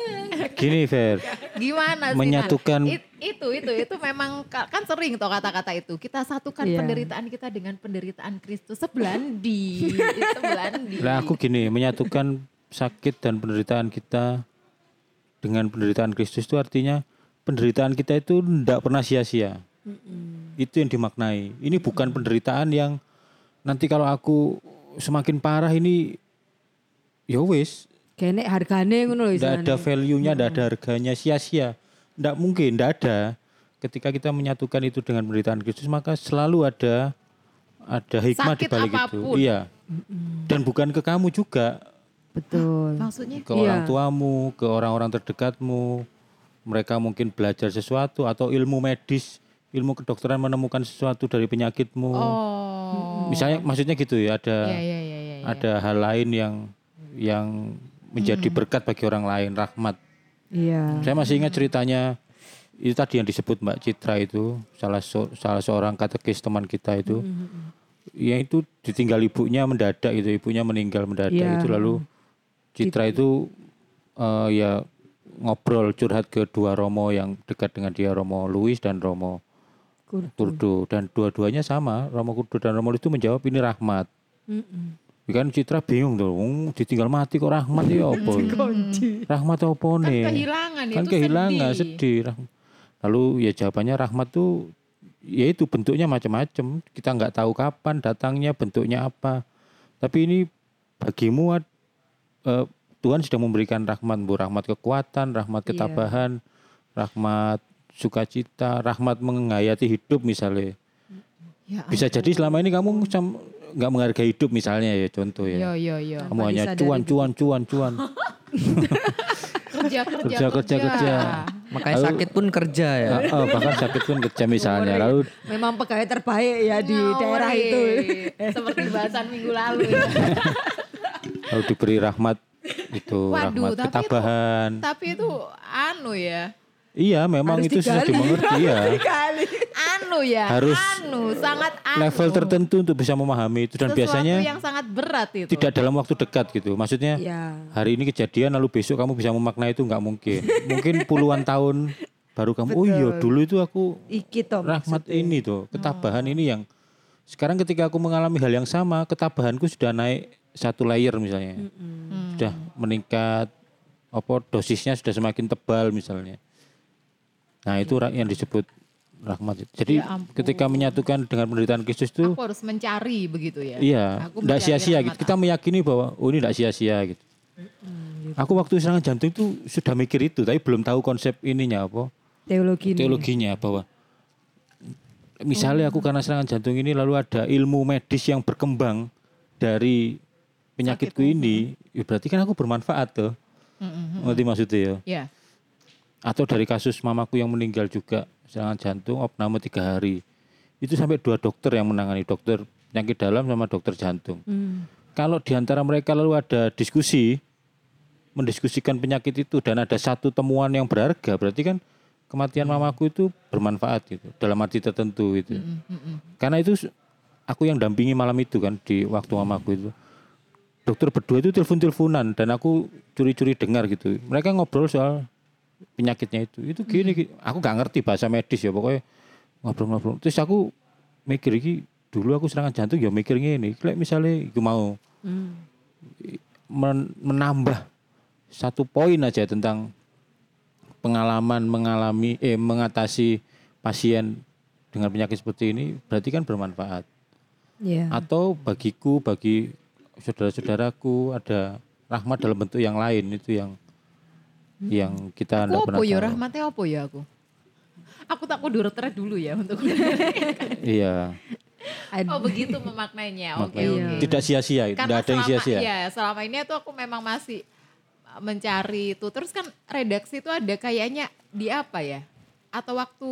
Gini, Fer. Gimana sih? Menyatukan-? It- itu itu itu memang ka- kan sering toh kata-kata itu. Kita satukan Iya. penderitaan kita dengan penderitaan Kristus sebelandi. sebelandi. Lah aku gini, menyatukan sakit dan penderitaan kita dengan penderitaan Kristus itu artinya penderitaan kita itu tidak pernah sia-sia. Itu yang dimaknai. Ini bukan penderitaan yang nanti kalau aku semakin parah ini ya wis, kayaknya harganya ngono loh tidak ada value-nya, tidak ada harganya sia-sia. Tidak mungkin, tidak ada. Ketika kita menyatukan itu dengan penderitaan Kristus, maka selalu ada ada hikmah di Sakit balik apa pun. itu. Iya. Dan bukan ke kamu juga, betul Maksudnya ke Iya. orang tuamu, ke orang-orang terdekatmu. Mereka mungkin belajar sesuatu atau ilmu medis, ilmu kedokteran menemukan sesuatu dari penyakitmu. oh. Misalnya maksudnya gitu ya, ada Iya iya iya iya. ada hal lain yang yang menjadi berkat bagi orang lain, rahmat. iya Saya masih ingat ceritanya itu tadi yang disebut Mbak Citra itu salah so- salah seorang katekis teman kita itu. Yang itu ditinggal ibunya mendadak itu, ibunya meninggal mendadak Iya. itu lalu Citra itu eh, ya ngobrol curhat ke dua Romo yang dekat dengan dia Romo Louis dan Romo Kurdu. Kurdo dan dua-duanya sama Romo Kurdo dan Romo Louis itu menjawab ini rahmat. Ya Kan Citra bingung tuh, "Wong ditinggal mati kok rahmat ya apa? rahmat apa Kan nih? kehilangan kan itu kehilangan sedih. sedih. Lalu ya jawabannya rahmat tuh ya itu bentuknya macam-macam. Kita nggak tahu kapan datangnya, bentuknya apa. Tapi ini bagimu eh, Tuhan sudah memberikan rahmat, bu rahmat kekuatan, rahmat Iya. ketabahan, rahmat sukacita, rahmat menghayati hidup misalnya. Ya Bisa jadi selama ini kamu nggak menghargai hidup misalnya ya contoh Yo ya. yo yo. Kamu Tanpa hanya cuan, cuan, cuan, cuan. Kerja kerja Kerja, kerja, kerja. Makanya sakit pun kerja ya. Ah, bahkan sakit pun kerja misalnya. Lalu memang pegawai terbaik ya di Ngawur, daerah itu Seperti bahasan minggu lalu ya. lalu diberi rahmat itu Waduh, rahmat tapi itu- ketabahan. Tapi itu anu ya. Iya, memang Harus itu sudah dimengerti ya. Anu ya. Harus anu sangat anu. Level tertentu untuk bisa memahami itu dan Sesuatu biasanya yang sangat berat itu. tidak dalam waktu dekat gitu. Maksudnya ya hari ini kejadian lalu besok kamu bisa memaknai itu nggak mungkin. Mungkin puluhan tahun baru kamu oh iya dulu itu aku iki toh rahmat ini tuh, ketabahan ini yang sekarang ketika aku mengalami hal yang sama, ketabahanku sudah naik satu layer misalnya. Hmm. Sudah meningkat apa dosisnya sudah semakin tebal misalnya. Nah, itu yang disebut rahmat. Jadi Ya ampun. ketika menyatukan dengan penderitaan Kristus itu Aku harus mencari begitu ya. iya, tidak sia-sia gitu. Kita meyakini bahwa oh ini tidak sia-sia gitu. gitu. Aku waktu serangan jantung itu sudah mikir itu, tapi belum tahu konsep ininya apa, Teologi. teologinya bahwa misalnya aku karena serangan jantung ini lalu ada ilmu medis yang berkembang dari penyakitku ini, ya berarti kan aku bermanfaat tuh. Ngerti maksudnya ya? Ya. Atau dari kasus mamaku yang meninggal juga serangan jantung opname tiga hari. Itu sampai dua dokter yang menangani dokter penyakit dalam sama dokter jantung. Hmm. Kalau di antara mereka lalu ada diskusi mendiskusikan penyakit itu dan ada satu temuan yang berharga, berarti kan kematian mamaku itu bermanfaat gitu dalam arti tertentu itu. Karena itu aku yang dampingi malam itu kan di waktu mamaku itu. Dokter berdua itu telepon-teleponan dan aku curi-curi dengar gitu. Mereka ngobrol soal penyakitnya itu. Itu gini, gini. aku gak ngerti bahasa medis ya pokoknya ngobrol-ngobrol. Terus aku mikir iki dulu aku serangan jantung ya mikir ngene. Kayak misalnya aku mau Hmm. men- menambah satu poin aja tentang pengalaman mengalami eh mengatasi pasien dengan penyakit seperti ini berarti kan bermanfaat Ya. atau bagiku bagi saudara-saudaraku ada rahmat dalam bentuk yang lain itu yang yang kita Aku pernah ya rahmatnya apa ya aku? Aku tak kudu retret dulu ya untuk Iya, Oh begitu memaknainya. Oke makanya oke. tidak sia-sia, tidak Karena ada yang sia-sia. ya selama ini tuh aku memang masih mencari itu. Terus kan redaksi itu ada kayaknya di apa ya? Atau waktu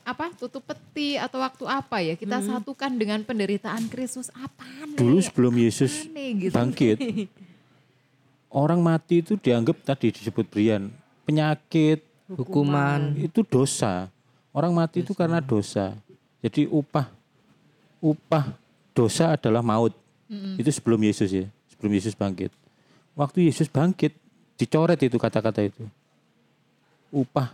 apa tutup peti atau waktu apa ya kita satukan dengan penderitaan Kristus apa Dulu sebelum Yesus gitu. bangkit, orang mati itu dianggap tadi disebut Brian penyakit Hukuman. itu dosa. Orang mati itu karena dosa. Jadi upah upah dosa adalah maut. Itu sebelum Yesus ya, sebelum Yesus bangkit. Waktu Yesus bangkit dicoret itu kata-kata itu. Upah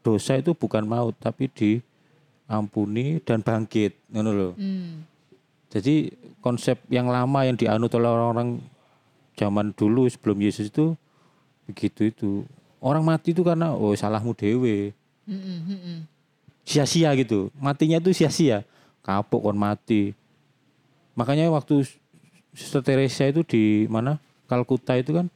dosa itu bukan maut tapi diampuni dan bangkit, ngono loh. Hmm. Jadi konsep yang lama yang dianut oleh orang-orang zaman dulu sebelum Yesus itu begitu itu. Orang mati itu karena oh salahmu dewe. Sia-sia gitu. Matinya itu sia-sia. Kapok kon mati. Makanya waktu Suster Teresa itu di mana? Kalkuta itu kan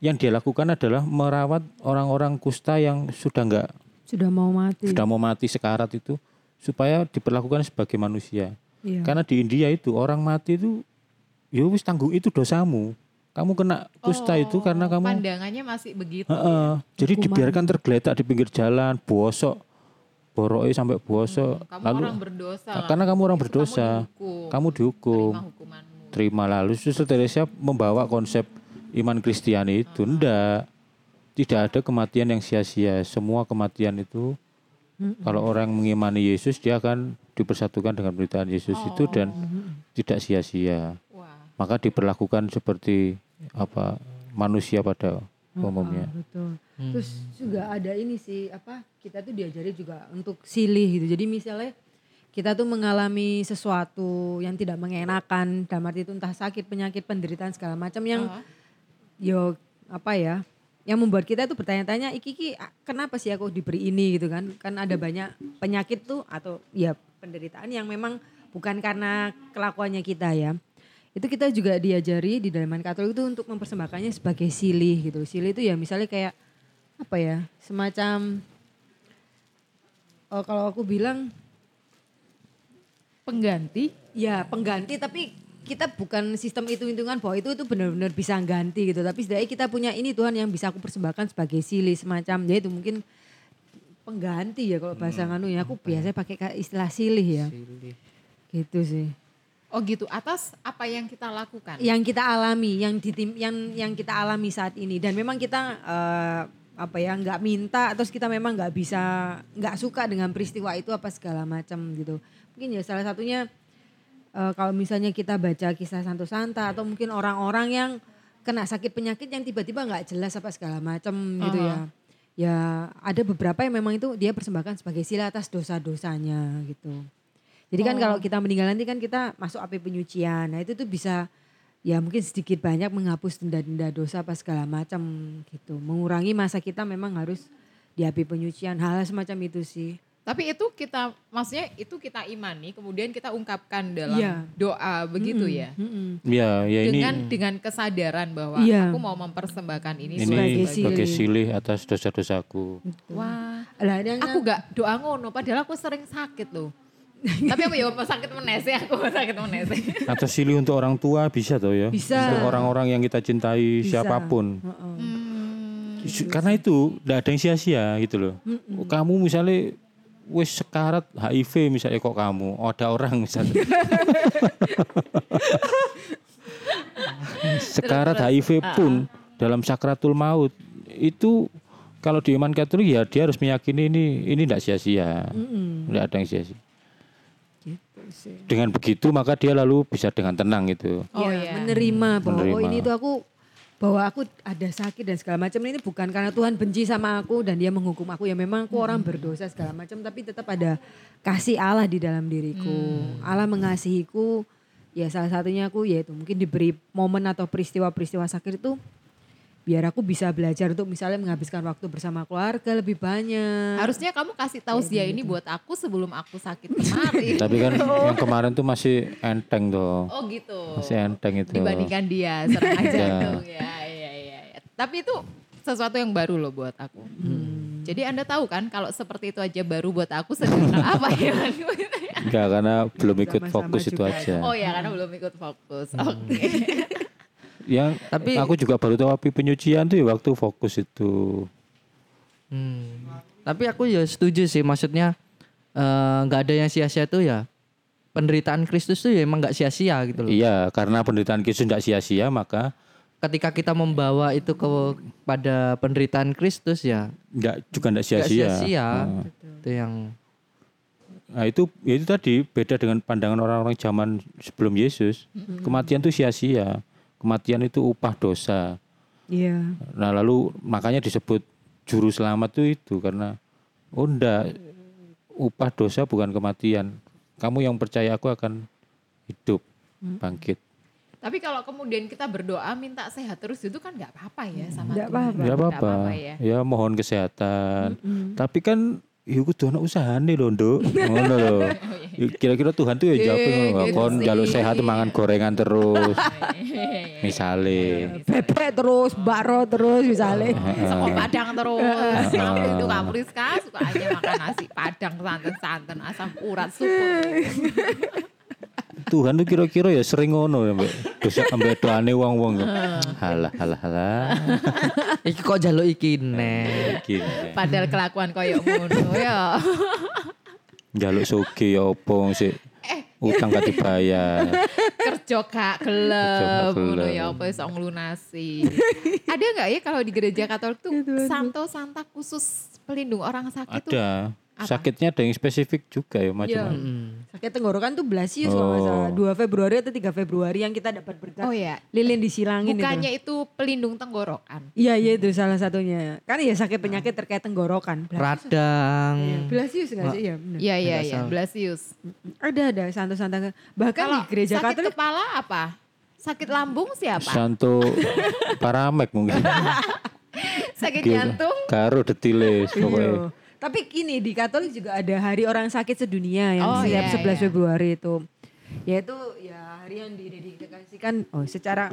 yang dia lakukan adalah merawat orang-orang kusta yang sudah enggak Sudah mau mati. sudah mau mati sekarat itu supaya diperlakukan sebagai manusia. Iya. Karena di India itu orang mati itu ya wis tanggung itu dosamu. Kamu kena kusta itu karena Oh, kamu pandangannya masih begitu. Heeh. jadi Hukuman. dibiarkan tergeletak di pinggir jalan, bosok, boroi sampai bosok. Kamu lalu orang berdosa. lah. karena kamu orang berdosa, Kamu dihukum. kamu dihukum. Terima hukumanmu. Terima lalu Suster Teresa membawa konsep iman Kristiani itu ndak tidak ada kematian yang sia-sia. Semua kematian itu kalau orang mengimani Yesus dia akan dipersatukan dengan pemberitaan Yesus itu dan tidak sia-sia. Wah. Maka diperlakukan seperti apa manusia pada umumnya. Ah, betul. Terus juga ada ini sih apa kita tuh diajari juga untuk silih gitu. Jadi misalnya kita tuh mengalami sesuatu yang tidak mengenakan, dalam arti itu entah sakit, penyakit, penderitaan segala macam yang Ah. yo apa ya yang membuat kita tuh bertanya-tanya iki iki kenapa sih aku diberi ini gitu kan kan ada banyak penyakit tuh atau ya penderitaan yang memang bukan karena kelakuannya kita ya itu kita juga diajari di dalam Katolik itu untuk mempersembahkannya sebagai silih gitu silih itu ya misalnya kayak apa ya semacam oh, kalau aku bilang Pengganti. Ya pengganti tapi kita bukan sistem hitung-hitungan bahwa itu itu benar-benar bisa ganti gitu. Tapi setidaknya kita punya ini Tuhan yang bisa aku persembahkan sebagai silih semacam. Ya itu mungkin pengganti ya kalau bahasa nganu ya. Aku biasanya pakai ka- istilah silih ya. Gitu sih. Oh gitu. Atas apa yang kita lakukan. Yang kita alami, yang ditim, yang yang kita alami saat ini dan memang kita eh, apa ya nggak minta terus kita memang nggak bisa nggak suka dengan peristiwa itu apa segala macam gitu. Mungkin ya salah satunya eh, kalau misalnya kita baca kisah Santo Santa atau mungkin orang-orang yang kena sakit penyakit yang tiba-tiba nggak jelas apa segala macam gitu ya. Ya ada beberapa yang memang itu dia persembahkan sebagai sila atas dosa-dosanya gitu. Jadi kan kalau kita meninggal nanti kan kita masuk api penyucian. Nah itu tuh bisa ya mungkin sedikit banyak menghapus denda-denda dosa apa segala macam gitu. Mengurangi masa kita memang harus di api penyucian. Hal semacam itu sih. Tapi itu kita, maksudnya itu kita imani, kemudian kita ungkapkan dalam Iya. doa begitu ya. Mm-mm. Ya, ya ini Dengan dengan kesadaran bahwa Iya. aku mau mempersembahkan ini, ini sebagai sebagai silih. silih atas dosa-dosaku. Wah, Lah yang aku gak doa ngono, padahal aku sering sakit loh. Tapi aku ya sakit menese, aku sakit menese. Atas silih untuk orang tua bisa toh ya. Bisa. Untuk orang-orang yang kita cintai Bisa. siapa pun. Heeh. Hmm. Su- Karena itu tidak ada yang sia-sia gitu loh. Kamu misalnya wis sekarat HIV misalnya kok kamu, oh, ada orang misalnya. sekarat HIV pun dalam sakratul maut itu kalau di iman Katolik ya dia harus meyakini ini ini tidak sia-sia. Tidak ada yang sia-sia. Dengan begitu maka dia lalu bisa dengan tenang gitu. Oh Ya, iya. menerima bahwa oh Menerima. ini tuh aku bahwa aku ada sakit dan segala macam ini bukan karena Tuhan benci sama aku dan dia menghukum aku ya memang aku orang berdosa segala macam tapi tetap ada kasih Allah di dalam diriku. Allah mengasihiku ya salah satunya aku yaitu mungkin diberi momen atau peristiwa-peristiwa sakit itu biar aku bisa belajar untuk misalnya menghabiskan waktu bersama keluarga lebih banyak. Harusnya kamu kasih tahu dia ini buat aku sebelum aku sakit kemarin. Tapi kan yang kemarin tuh masih enteng tuh. oh gitu. Masih enteng itu. Dibandingkan dia serangan Ya. jantung. Ya, ya, ya, ya. Tapi itu sesuatu yang baru loh buat aku. Hmm. Jadi Anda tahu kan kalau seperti itu aja baru buat aku sedangkan apa ya? Enggak karena belum ikut fokus itu aja. oh ya karena belum ikut fokus. Hmm. Oke. Yang Tapi- aku juga baru tahu api penyucian tuh ya waktu fokus itu. Hmm. Tapi aku ya setuju sih maksudnya eh, nggak ada yang sia-sia tuh ya penderitaan Kristus tuh ya emang nggak sia-sia gitu loh. Iya, karena penderitaan Kristus tidak sia-sia maka Ketika kita membawa itu kepada penderitaan Kristus ya enggak juga nggak sia-sia. sia-sia. Nah, Itu yang Nah, itu ya itu tadi beda dengan pandangan orang-orang zaman sebelum Yesus. Kematian itu sia-sia. Kematian itu upah dosa. Iya. Nah, lalu makanya disebut juru selamat tuh itu karena oh enggak upah dosa bukan kematian. Kamu yang percaya aku akan hidup, bangkit. Tapi kalau kemudian kita berdoa minta sehat terus itu kan nggak apa-apa ya sama Nggak Tuhan. apa-apa. Nggak apa-apa. ya. Ya mohon kesehatan. Tapi kan ya kudu ana usahane lho, Nduk. Ngono lho. Kira-kira Tuhan tuh ya jawab Iya, ngono, gitu kon sih. jaluk sehat mangan gorengan terus. Misale. Bebek terus, bakro terus misalnya. Sego padang terus. Kamu itu kamu Rizka suka aja makan nasi padang santan-santan asam urat suku. Tuhan tuh kira-kira ya sering ngono ya, Mbak. Dosa ambek doane wong-wong. Halah halah halah. iki kok jaluk iki. Gini. Padahal kelakuan koyo ngono ya. Jaluk soge ya opo sih. Utang gak dibayar. Kerja gak gelem ngono ya apa iso nglunasi. Ada nggak ya kalau di gereja Katolik tuh santo santa khusus pelindung orang sakit tuh? Ada. Apa? Sakitnya ada yang spesifik juga ya macam-macam. Mm. Sakit tenggorokan tuh Blasius kalau nggak salah. Oh. 2 Februari atau 3 Februari yang kita dapat berkat. Oh ya, Lilin disilangin bukannya itu. itu pelindung tenggorokan. Iya iya itu salah satunya. Kan ya sakit penyakit terkait tenggorokan. Blasius. Radang. Iya, Blasius nggak sih? Iya benar. Iya iya iya, salah. Blasius. Ada ada santo-santo. Bahkan Kalau di gereja sakit Katolik kepala apa? Sakit lambung siapa? Santo Paramek mungkin. Sakit Gitu. jantung? Karo detilis pokoknya. Tapi gini di Katolik juga ada hari orang sakit sedunia yang Oh, setiap iya, 11 iya. Februari itu. Yaitu ya hari yang didedikasikan oh secara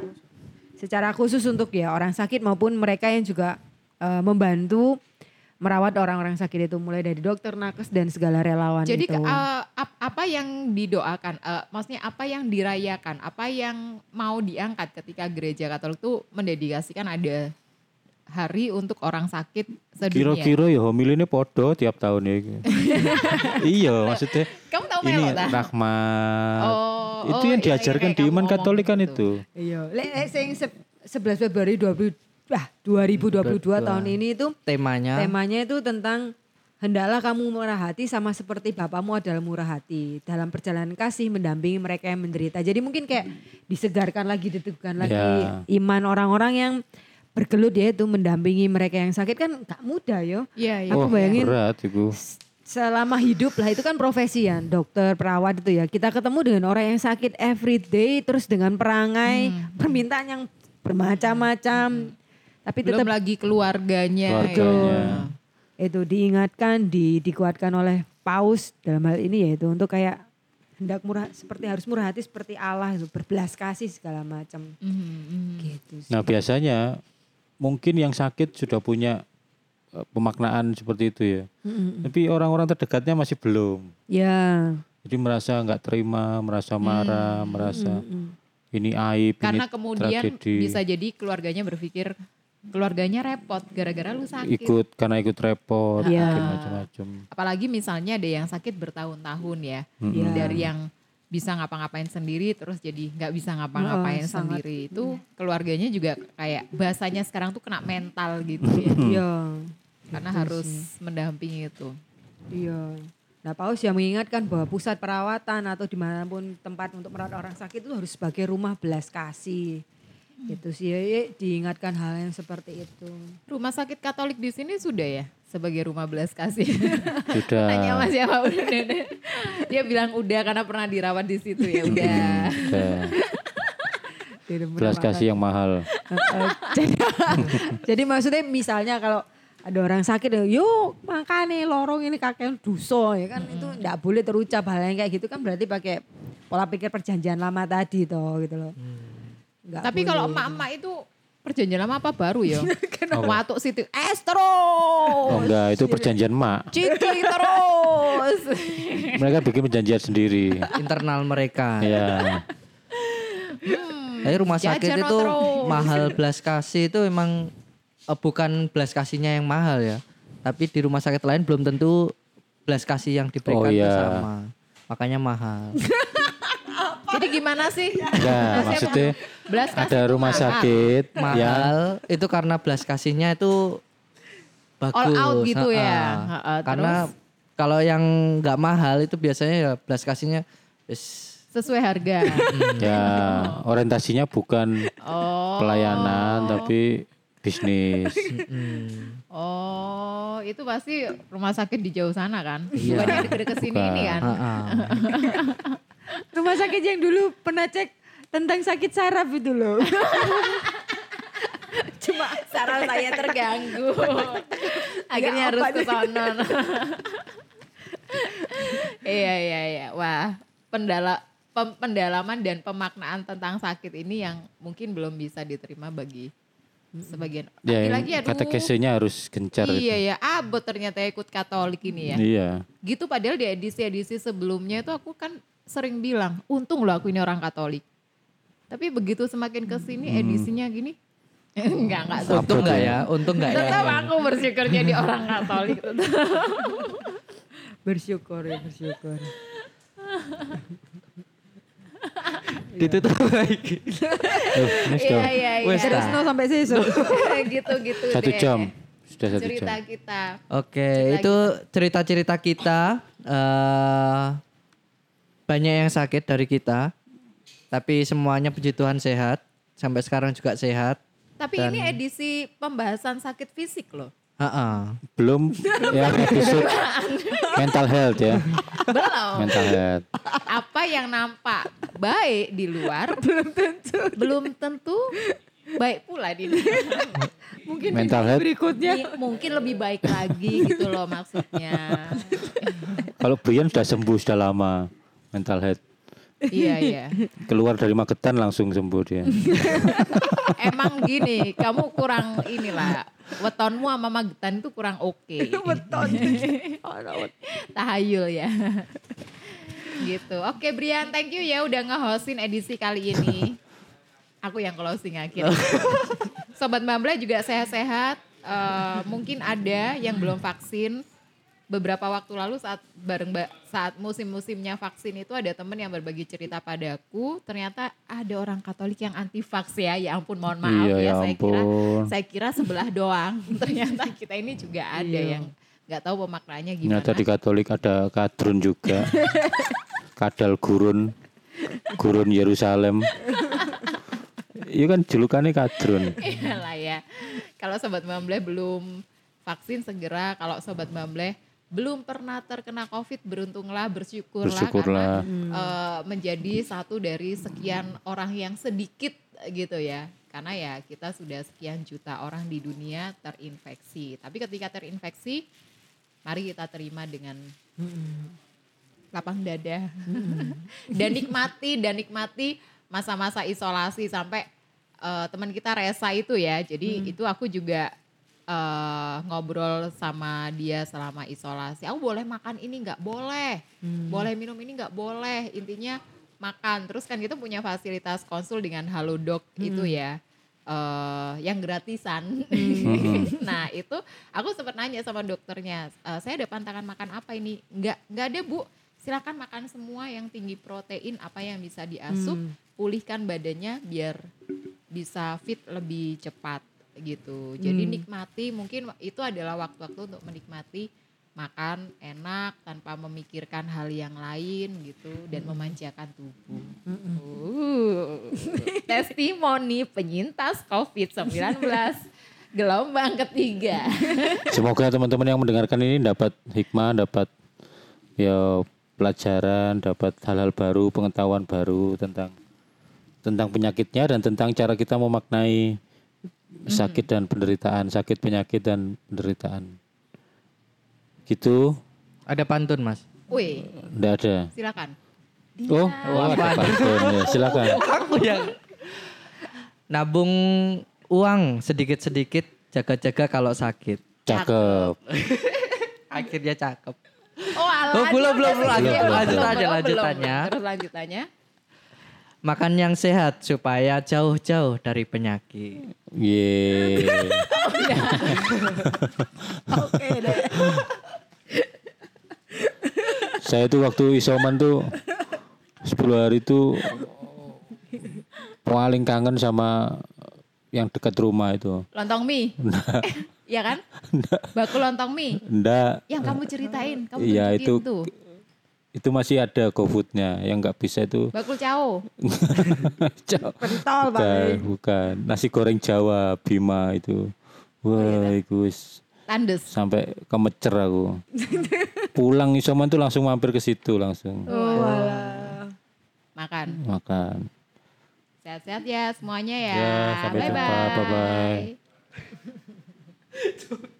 secara khusus untuk ya orang sakit maupun mereka yang juga eh, membantu merawat orang-orang sakit itu mulai dari dokter, nakes dan segala relawan Jadi itu. eh, ap- apa yang didoakan? eh, maksudnya apa yang dirayakan? Apa yang mau diangkat ketika gereja Katolik tuh mendedikasikan ada hari untuk orang sakit sedunia? Kira-kira ya homiline podo tiap tahun ya. iya maksudnya Kamu tahu ini rahmat. Oh, itu oh, yang iya, diajarkan iya, di iman Katolik kan gitu. itu. Iya, lek sing se- 11 Februari 20 ah, 2022 tahun ini itu Temanya temanya itu tentang hendaklah kamu murah hati sama seperti Bapamu adalah murah hati dalam perjalanan kasih mendampingi mereka yang menderita. Jadi mungkin kayak disegarkan lagi, diteguhkan lagi Ya. iman orang-orang yang bergelut ya itu mendampingi mereka yang sakit kan gak mudah yo. Iya, iya. Aku Wah, bayangin berat itu. selama hidup lah itu kan profesi ya dokter perawat itu ya kita ketemu dengan orang yang sakit every day terus dengan perangai permintaan yang bermacam-macam tapi Belum tetap lagi keluarganya. Keluarganya. ya. itu diingatkan di dikuatkan oleh paus dalam hal ini yaitu untuk kayak hendak murah seperti harus murah hati seperti Allah itu berbelas kasih segala macam Mhm, mhm. gitu sih. Nah biasanya mungkin yang sakit sudah punya eh, pemaknaan seperti itu ya. Mm-mm. Tapi orang-orang terdekatnya masih belum. Ya. Jadi merasa nggak terima, merasa marah, merasa Mm-mm. ini aib, Karena ini kemudian tragedi. bisa jadi keluarganya berpikir keluarganya repot gara-gara lu sakit. ikut karena ikut repot, mungkin macam-macam. Apalagi misalnya ada yang sakit bertahun-tahun ya. Iya. Dari yang bisa ngapa-ngapain sendiri terus jadi nggak bisa ngapa-ngapain Oh, sangat. sendiri itu keluarganya juga kayak bahasanya sekarang tuh kena mental gitu ya. Iya. Karena Gitu harus sih. mendampingi itu. Iya. Nah Paus yang mengingatkan bahwa pusat perawatan atau di mana pun tempat untuk merawat orang sakit itu harus sebagai rumah belas kasih. Gitu sih ya, ya, diingatkan hal yang seperti itu. Rumah sakit Katolik di sini sudah ya sebagai rumah belas kasih. Sudah. Tanya Mas siapa udah nenek. Dia bilang udah karena pernah dirawat di situ ya udah. Rumah Belas kasih yang mahal. Jadi, jadi maksudnya misalnya kalau ada orang sakit ya, yuk makanya lorong ini kakek duso ya kan itu enggak boleh terucap hal yang kayak gitu kan berarti pakai pola pikir perjanjian lama tadi toh gitu loh. Nggak Tapi kalau emak-emak itu perjanjian lama apa baru ya? Watuk situ es Oh terus. enggak, itu perjanjian mak. Ciki terus. Mereka bikin perjanjian sendiri. internal mereka. ya. Tapi rumah sakit itu terus. mahal belas kasih itu emang eh, bukan belas kasihnya yang mahal ya. Tapi di rumah sakit lain belum tentu belas kasih yang diberikan Oh, iya. sama. Makanya mahal. Jadi gimana sih? Enggak, maksudnya Belas kasih ada rumah mahal. sakit yang mahal itu karena belas kasihnya itu bagus. All out gitu ya. Ha-ha. Ha-ha, Karena kalau yang nggak mahal itu biasanya ya belas kasihnya wis Sesuai harga. ya orientasinya bukan Oh. pelayanan tapi bisnis. Oh, itu pasti rumah sakit di jauh sana kan? Iya. Bukan yang deket-deket sini ini kan? Rumah sakit yang dulu pernah cek tentang sakit saraf itu loh. Cuma saraf saya terganggu. Akhirnya Ya, harus ke sana. iya iya iya. Wah, pendala pem- pendalaman dan pemaknaan tentang sakit ini yang mungkin belum bisa diterima bagi sebagian. Ya, Lagi-lagi yang aduh. katekesenya harus gencar Iya itu. ya, abot ternyata ikut Katolik ini ya. Iya. Gitu padahal di edisi-edisi sebelumnya itu aku kan sering bilang, untung loh aku ini orang Katolik. Tapi begitu semakin ke sini Hmm. edisinya gini, enggak enggak Untung Abot nggak ya. ya? Untung nggak ya? Tetap aku bersyukur jadi orang Katolik. bersyukur ya bersyukur. Ditutup lagi. Iya iya iya. Wes, Terus no sampai sesuk. gitu-gitu satu deh. jam. Sudah satu Cerita jam. kita. Oke, Cerita itu cerita-cerita kita. eh banyak yang sakit dari kita, tapi semuanya puji Tuhan sehat. Sampai sekarang juga sehat. Tapi Dan- ini edisi pembahasan sakit fisik loh. Ha-ha. Belum yang episode mental health ya. Belum. Mental health. Apa yang nampak baik di luar belum tentu belum tentu baik pula di dalam. Mungkin Mental health. berikutnya. Mungkin lebih baik lagi gitu loh maksudnya. Kalau Brian sudah sembuh sudah lama mental health. iya iya. Keluar dari Magetan langsung sembuh dia. Emang gini, kamu kurang inilah. Wetonmu sama Magetan itu kurang oke. Weton. Tahayul ya. gitu. Oke Brian, thank you ya udah nge-hostin edisi kali ini. Aku yang closing akhirnya. Sobat Bambla juga sehat-sehat. Eh, mungkin ada yang belum vaksin. Beberapa waktu lalu saat bareng ba- saat musim-musimnya vaksin itu ada temen yang berbagi cerita padaku. Ternyata ada orang Katolik yang anti vaks ya. Ya ampun mohon maaf Iya, ya. ya Saya kira saya kira sebelah doang. Ternyata kita ini juga ada Iya. yang nggak tahu pemaknanya gimana. Ternyata di Katolik ada kadrun juga. Kadal gurun. Gurun Yerusalem. Iya kan julukannya kadrun. Iyalah ya. Kalau sobat Mambleh belum vaksin segera. Kalau sobat Mambleh belum pernah terkena COVID beruntunglah bersyukurlah, Bersyukurlah. karena eh, menjadi satu dari sekian orang yang sedikit gitu ya. Karena ya kita sudah sekian juta orang di dunia terinfeksi. Tapi ketika terinfeksi, mari kita terima dengan lapang dada dan nikmati dan nikmati masa-masa isolasi sampai eh, teman kita Resa itu ya jadi itu aku juga eh, ngobrol sama dia selama isolasi. Aku boleh makan ini nggak boleh. Boleh minum ini nggak boleh. Intinya makan. Terus kan kita punya fasilitas konsul dengan halodoc itu ya eh yang gratisan. Nah itu aku sempat nanya sama dokternya "Eh, saya ada pantangan makan apa ini? Nggak nggak ada bu. Silakan makan semua yang tinggi protein apa yang bisa diasup pulihkan badannya biar bisa fit lebih cepat gitu. Jadi nikmati mungkin itu adalah waktu-waktu untuk menikmati makan enak tanpa memikirkan hal yang lain gitu dan memanjakan tubuh. Uh, testimoni penyintas COVID-19 gelombang ketiga. Semoga teman-teman yang mendengarkan ini dapat hikmah, dapat ya pelajaran, dapat hal-hal baru, pengetahuan baru tentang tentang penyakitnya dan tentang cara kita memaknai sakit dan penderitaan, sakit penyakit dan penderitaan. Gitu, Ada pantun mas. Wih, enggak ada. silakan. Oh, oh ada pantun ya, silakan. Aku yang nabung uang sedikit-sedikit, jaga-jaga kalau sakit. Cakep. Akhirnya cakep. Oh, alah, Oh, belum, belum, belum. Lanjut, Oh, lanjut aja. Terus lanjutannya. Makan yang sehat supaya jauh-jauh dari penyakit. Ye. Oke deh. Saya tuh waktu isoman tuh 10 hari tuh paling kangen sama yang dekat rumah itu. Lontong mie. Iya kan? Baku lontong mie. Enggak, Yang kamu ceritain, kamu Iya, itu- tuh. Itu masih ada GoFoodnya yang nggak bisa itu Bakul cao. Pentol bukan, bukan nasi goreng Jawa Bima itu wah itu Tandes. sampai kemecer aku pulang isoman tuh langsung mampir ke situ langsung Oh, alah. Makan. makan Sehat-sehat ya semuanya ya. Ya, sampai jumpa. Bye-bye. Bye-bye.